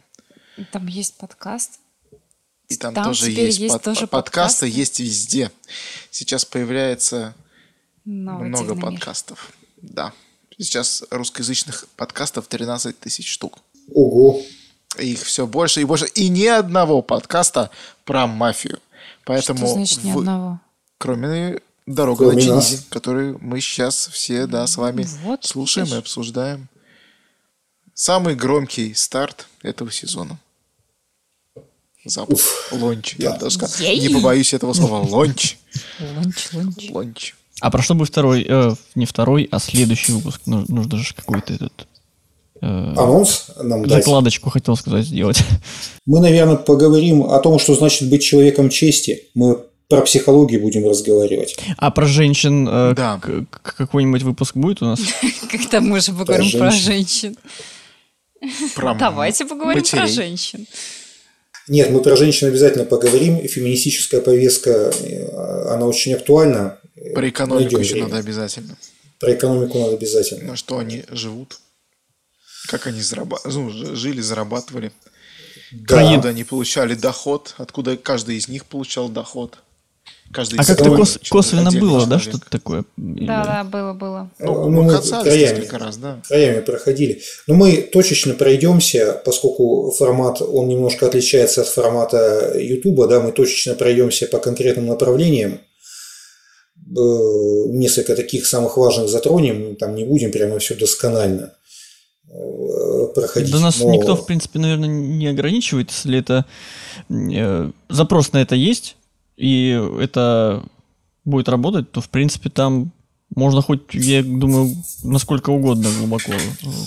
Там есть подкаст. И там, Там тоже есть, есть под- тоже подкасты, подкасты? есть везде. Сейчас появляется Новый много дивный мир. подкастов. Да. Сейчас русскоязычных подкастов 13 тысяч штук. Ого. Их все больше и больше. И ни одного подкаста про мафию. Поэтому Что значит ни вы- одного? кроме «Дорога Кроме на нас. Чинизи», которую мы сейчас все, да, с вами Вот, слушаем и видишь. обсуждаем. Самый громкий старт этого сезона. Запуск. Лонч. Я даже сказал. Ей. Не побоюсь этого слова. Лонч. Лунч, лунч. Лонч. А про что будет второй, э, не второй, а следующий выпуск? Ну, нужно же какой-то этот... э, Анонс нам дать. закладочку хотел сказать сделать. Мы, наверное, поговорим о том, что значит быть человеком чести. Мы про психологию будем разговаривать. А про женщин э, Да. к- к- какой-нибудь выпуск будет у нас? Когда мы уже поговорим про женщин. Давайте поговорим про женщин. Нет, мы про женщин обязательно поговорим. Феминистическая повестка, э, она очень актуальна. Про экономику Найдем еще время. надо обязательно. Про экономику надо обязательно. На что они живут. Как они зарабатывали, ну, жили, зарабатывали. Да. Они получали доход, откуда каждый из них получал доход. Каждый А как-то кос- косвенно было, да, человек. что-то такое? Да, да, было, было. Ну, Ну, мы мы касались краями. несколько раз, да. краями проходили. Но мы точечно пройдемся, поскольку формат, он немножко отличается от формата Ютуба, да, мы точечно пройдемся по конкретным направлениям. Э, Несколько таких самых важных затронем, там не будем прямо все досконально э, проходить. Да нас но- никто, в принципе, наверное, не ограничивает, если это э, запрос на это есть, и это будет работать, то, в принципе, там можно хоть, я думаю, насколько угодно глубоко. э,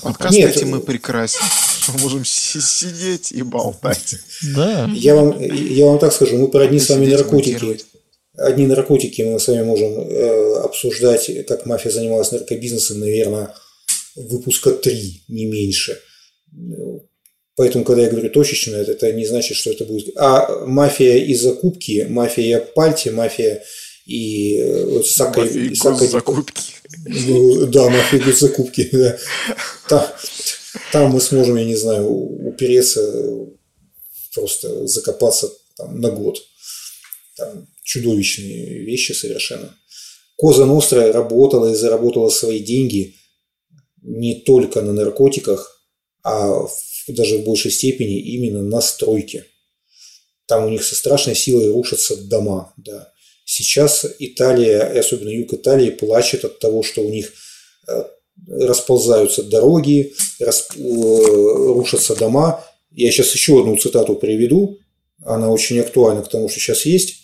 Подкаст Нет, этим мы э, прекрасен. что можем си- сидеть и болтать. Да. Я вам, я вам так скажу, мы про одни с вами наркотики. монтировать. Одни наркотики мы с вами можем э, обсуждать, как мафия занималась наркобизнесом, наверное, выпуска три, не меньше. Поэтому, когда я говорю точечно, это, не значит, что это будет... А мафия и закупки, мафия пальти, мафия и э, вот сака, Мафия и сака- госзакупки. ну, да, мафия и госзакупки. Да. Там, там мы сможем, я не знаю, упереться, просто закопаться там, на год. Там чудовищные вещи совершенно. Коза Ностра работала и заработала свои деньги не только на наркотиках, а в- даже в большей степени именно на стройке. Там у них со страшной силой рушатся дома. Да. Сейчас Италия, и особенно юг Италии, плачет от того, что у них э, расползаются дороги, рас- э, рушатся дома. Я сейчас еще одну цитату приведу. Она очень актуальна к тому, что сейчас есть.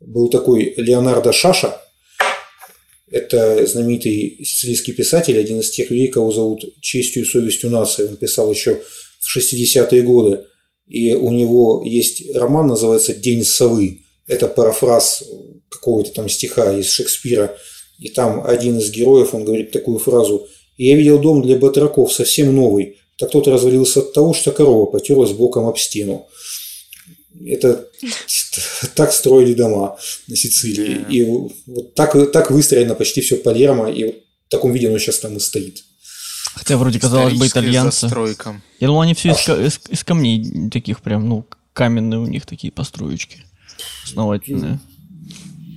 Был такой Леонардо Шаша. Это знаменитый сицилийский писатель, один из тех людей, кого зовут честью и совестью нации. Он писал еще в 60-е годы. И у него есть роман, называется «День совы». Это парафраз какого-то там стиха из Шекспира. И там один из героев, он говорит такую фразу «Я видел дом для батраков, совсем новый. Так тот развалился от того, что корова потерлась боком об стену». Это так строили дома на Сицилии. И вот так, так выстроено почти все Палермо, и вот в таком виде оно сейчас там и стоит. Хотя вроде казалось бы итальянцы. Застройка. Я думал, они все из, из, из камней таких прям, ну, каменные у них такие построечки. Основательные.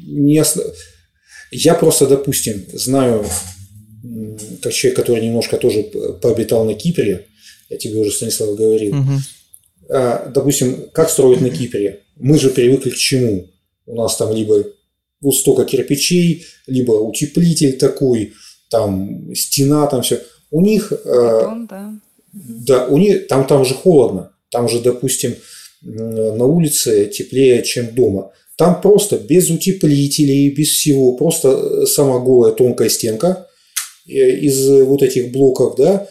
Не осно... Я просто, допустим, знаю, как человек, который немножко тоже пообитал на Кипре, я тебе уже, Станислав, говорил, угу. А, допустим, как строить на Кипре? Мы же привыкли к чему? У нас там либо вот столько кирпичей, либо утеплитель такой, там стена, там все. У них... Бетон, да. Да, у них там, там же холодно. Там же, допустим, на улице теплее, чем дома. Там просто без утеплителей, без всего, просто сама голая тонкая стенка э, из вот этих блоков, да,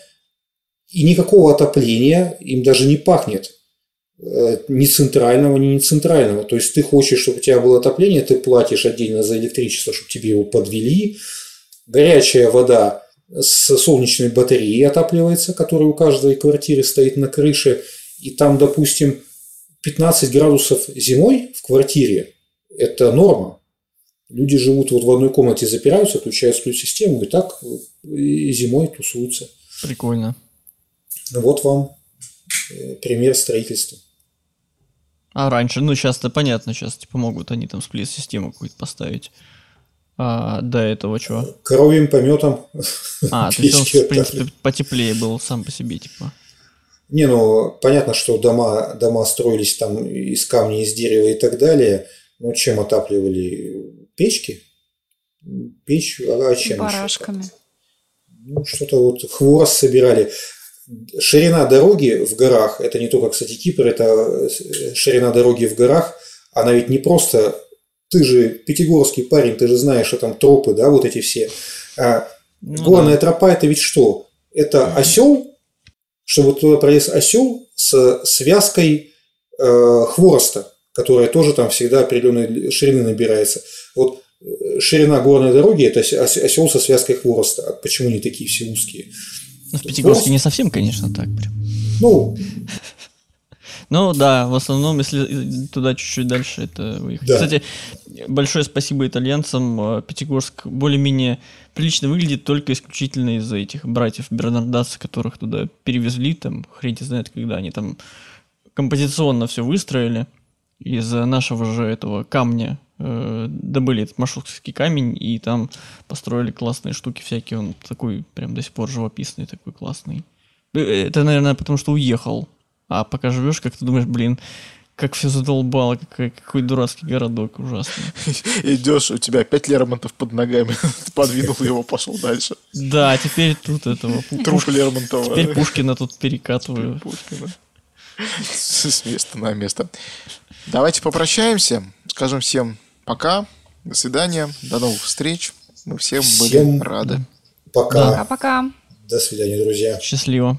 и никакого отопления им даже не пахнет. Э, ни центрального, ни не центрального. То есть ты хочешь, чтобы у тебя было отопление, ты платишь отдельно за электричество, чтобы тебе его подвели. Горячая вода с солнечной батареей отапливается, которая у каждой квартиры стоит на крыше. И там, допустим, 15 градусов зимой в квартире – это норма. Люди живут вот в одной комнате, запираются, отключают свою систему, и так и зимой тусуются. Прикольно. Вот вам э, пример строительства. А раньше, ну сейчас-то понятно, сейчас типа могут они там сплит-систему какую-то поставить. А до этого чего? Коровьим пометом. А, то есть он, в принципе, потеплее был сам по себе, типа. Не, ну, понятно, что дома, дома строились там из камня, из дерева и так далее. Но чем отапливали? Печки? Печь, а чем Барашками. Еще? Ну, что-то вот хворост собирали ширина дороги в горах, это не только, кстати, Кипр, это э, ширина дороги в горах, она ведь не просто, ты же пятигорский парень, ты же знаешь, что там тропы, да, вот эти все. А ну, горная да. тропа это ведь что? Это осел, чтобы туда пролез осел с связкой э, хвороста, которая тоже там всегда определенной ширины набирается. Вот э, ширина горной дороги это осел со связкой хвороста. А почему не такие все узкие? Ну, в Пятигорске не совсем, конечно, так прям. Ну, ну да, в основном, если туда чуть-чуть дальше, это выехать. Да. Кстати, большое спасибо итальянцам. Э, Пятигорск более-менее прилично выглядит только исключительно из-за этих братьев Бернардаса, которых туда перевезли, там, хрен знает, когда они там композиционно все выстроили из нашего же этого камня э, добыли этот маршрутский камень и там построили классные штуки всякие. Он такой прям до сих пор живописный, такой классный. Э, это, наверное, потому что уехал. А пока живешь, как ты думаешь, блин, как все задолбало, какой, какой дурацкий городок ужасный. Идешь, у тебя пять Лермонтов под ногами, подвинул его, пошел дальше. Да, теперь тут этого... Труп Лермонтова. Теперь Пушкина тут перекатываю. С места на место. Давайте попрощаемся, скажем всем пока, до свидания, до новых встреч. Мы всем, всем были рады. Пока. Пока-пока. До свидания, друзья. Счастливо.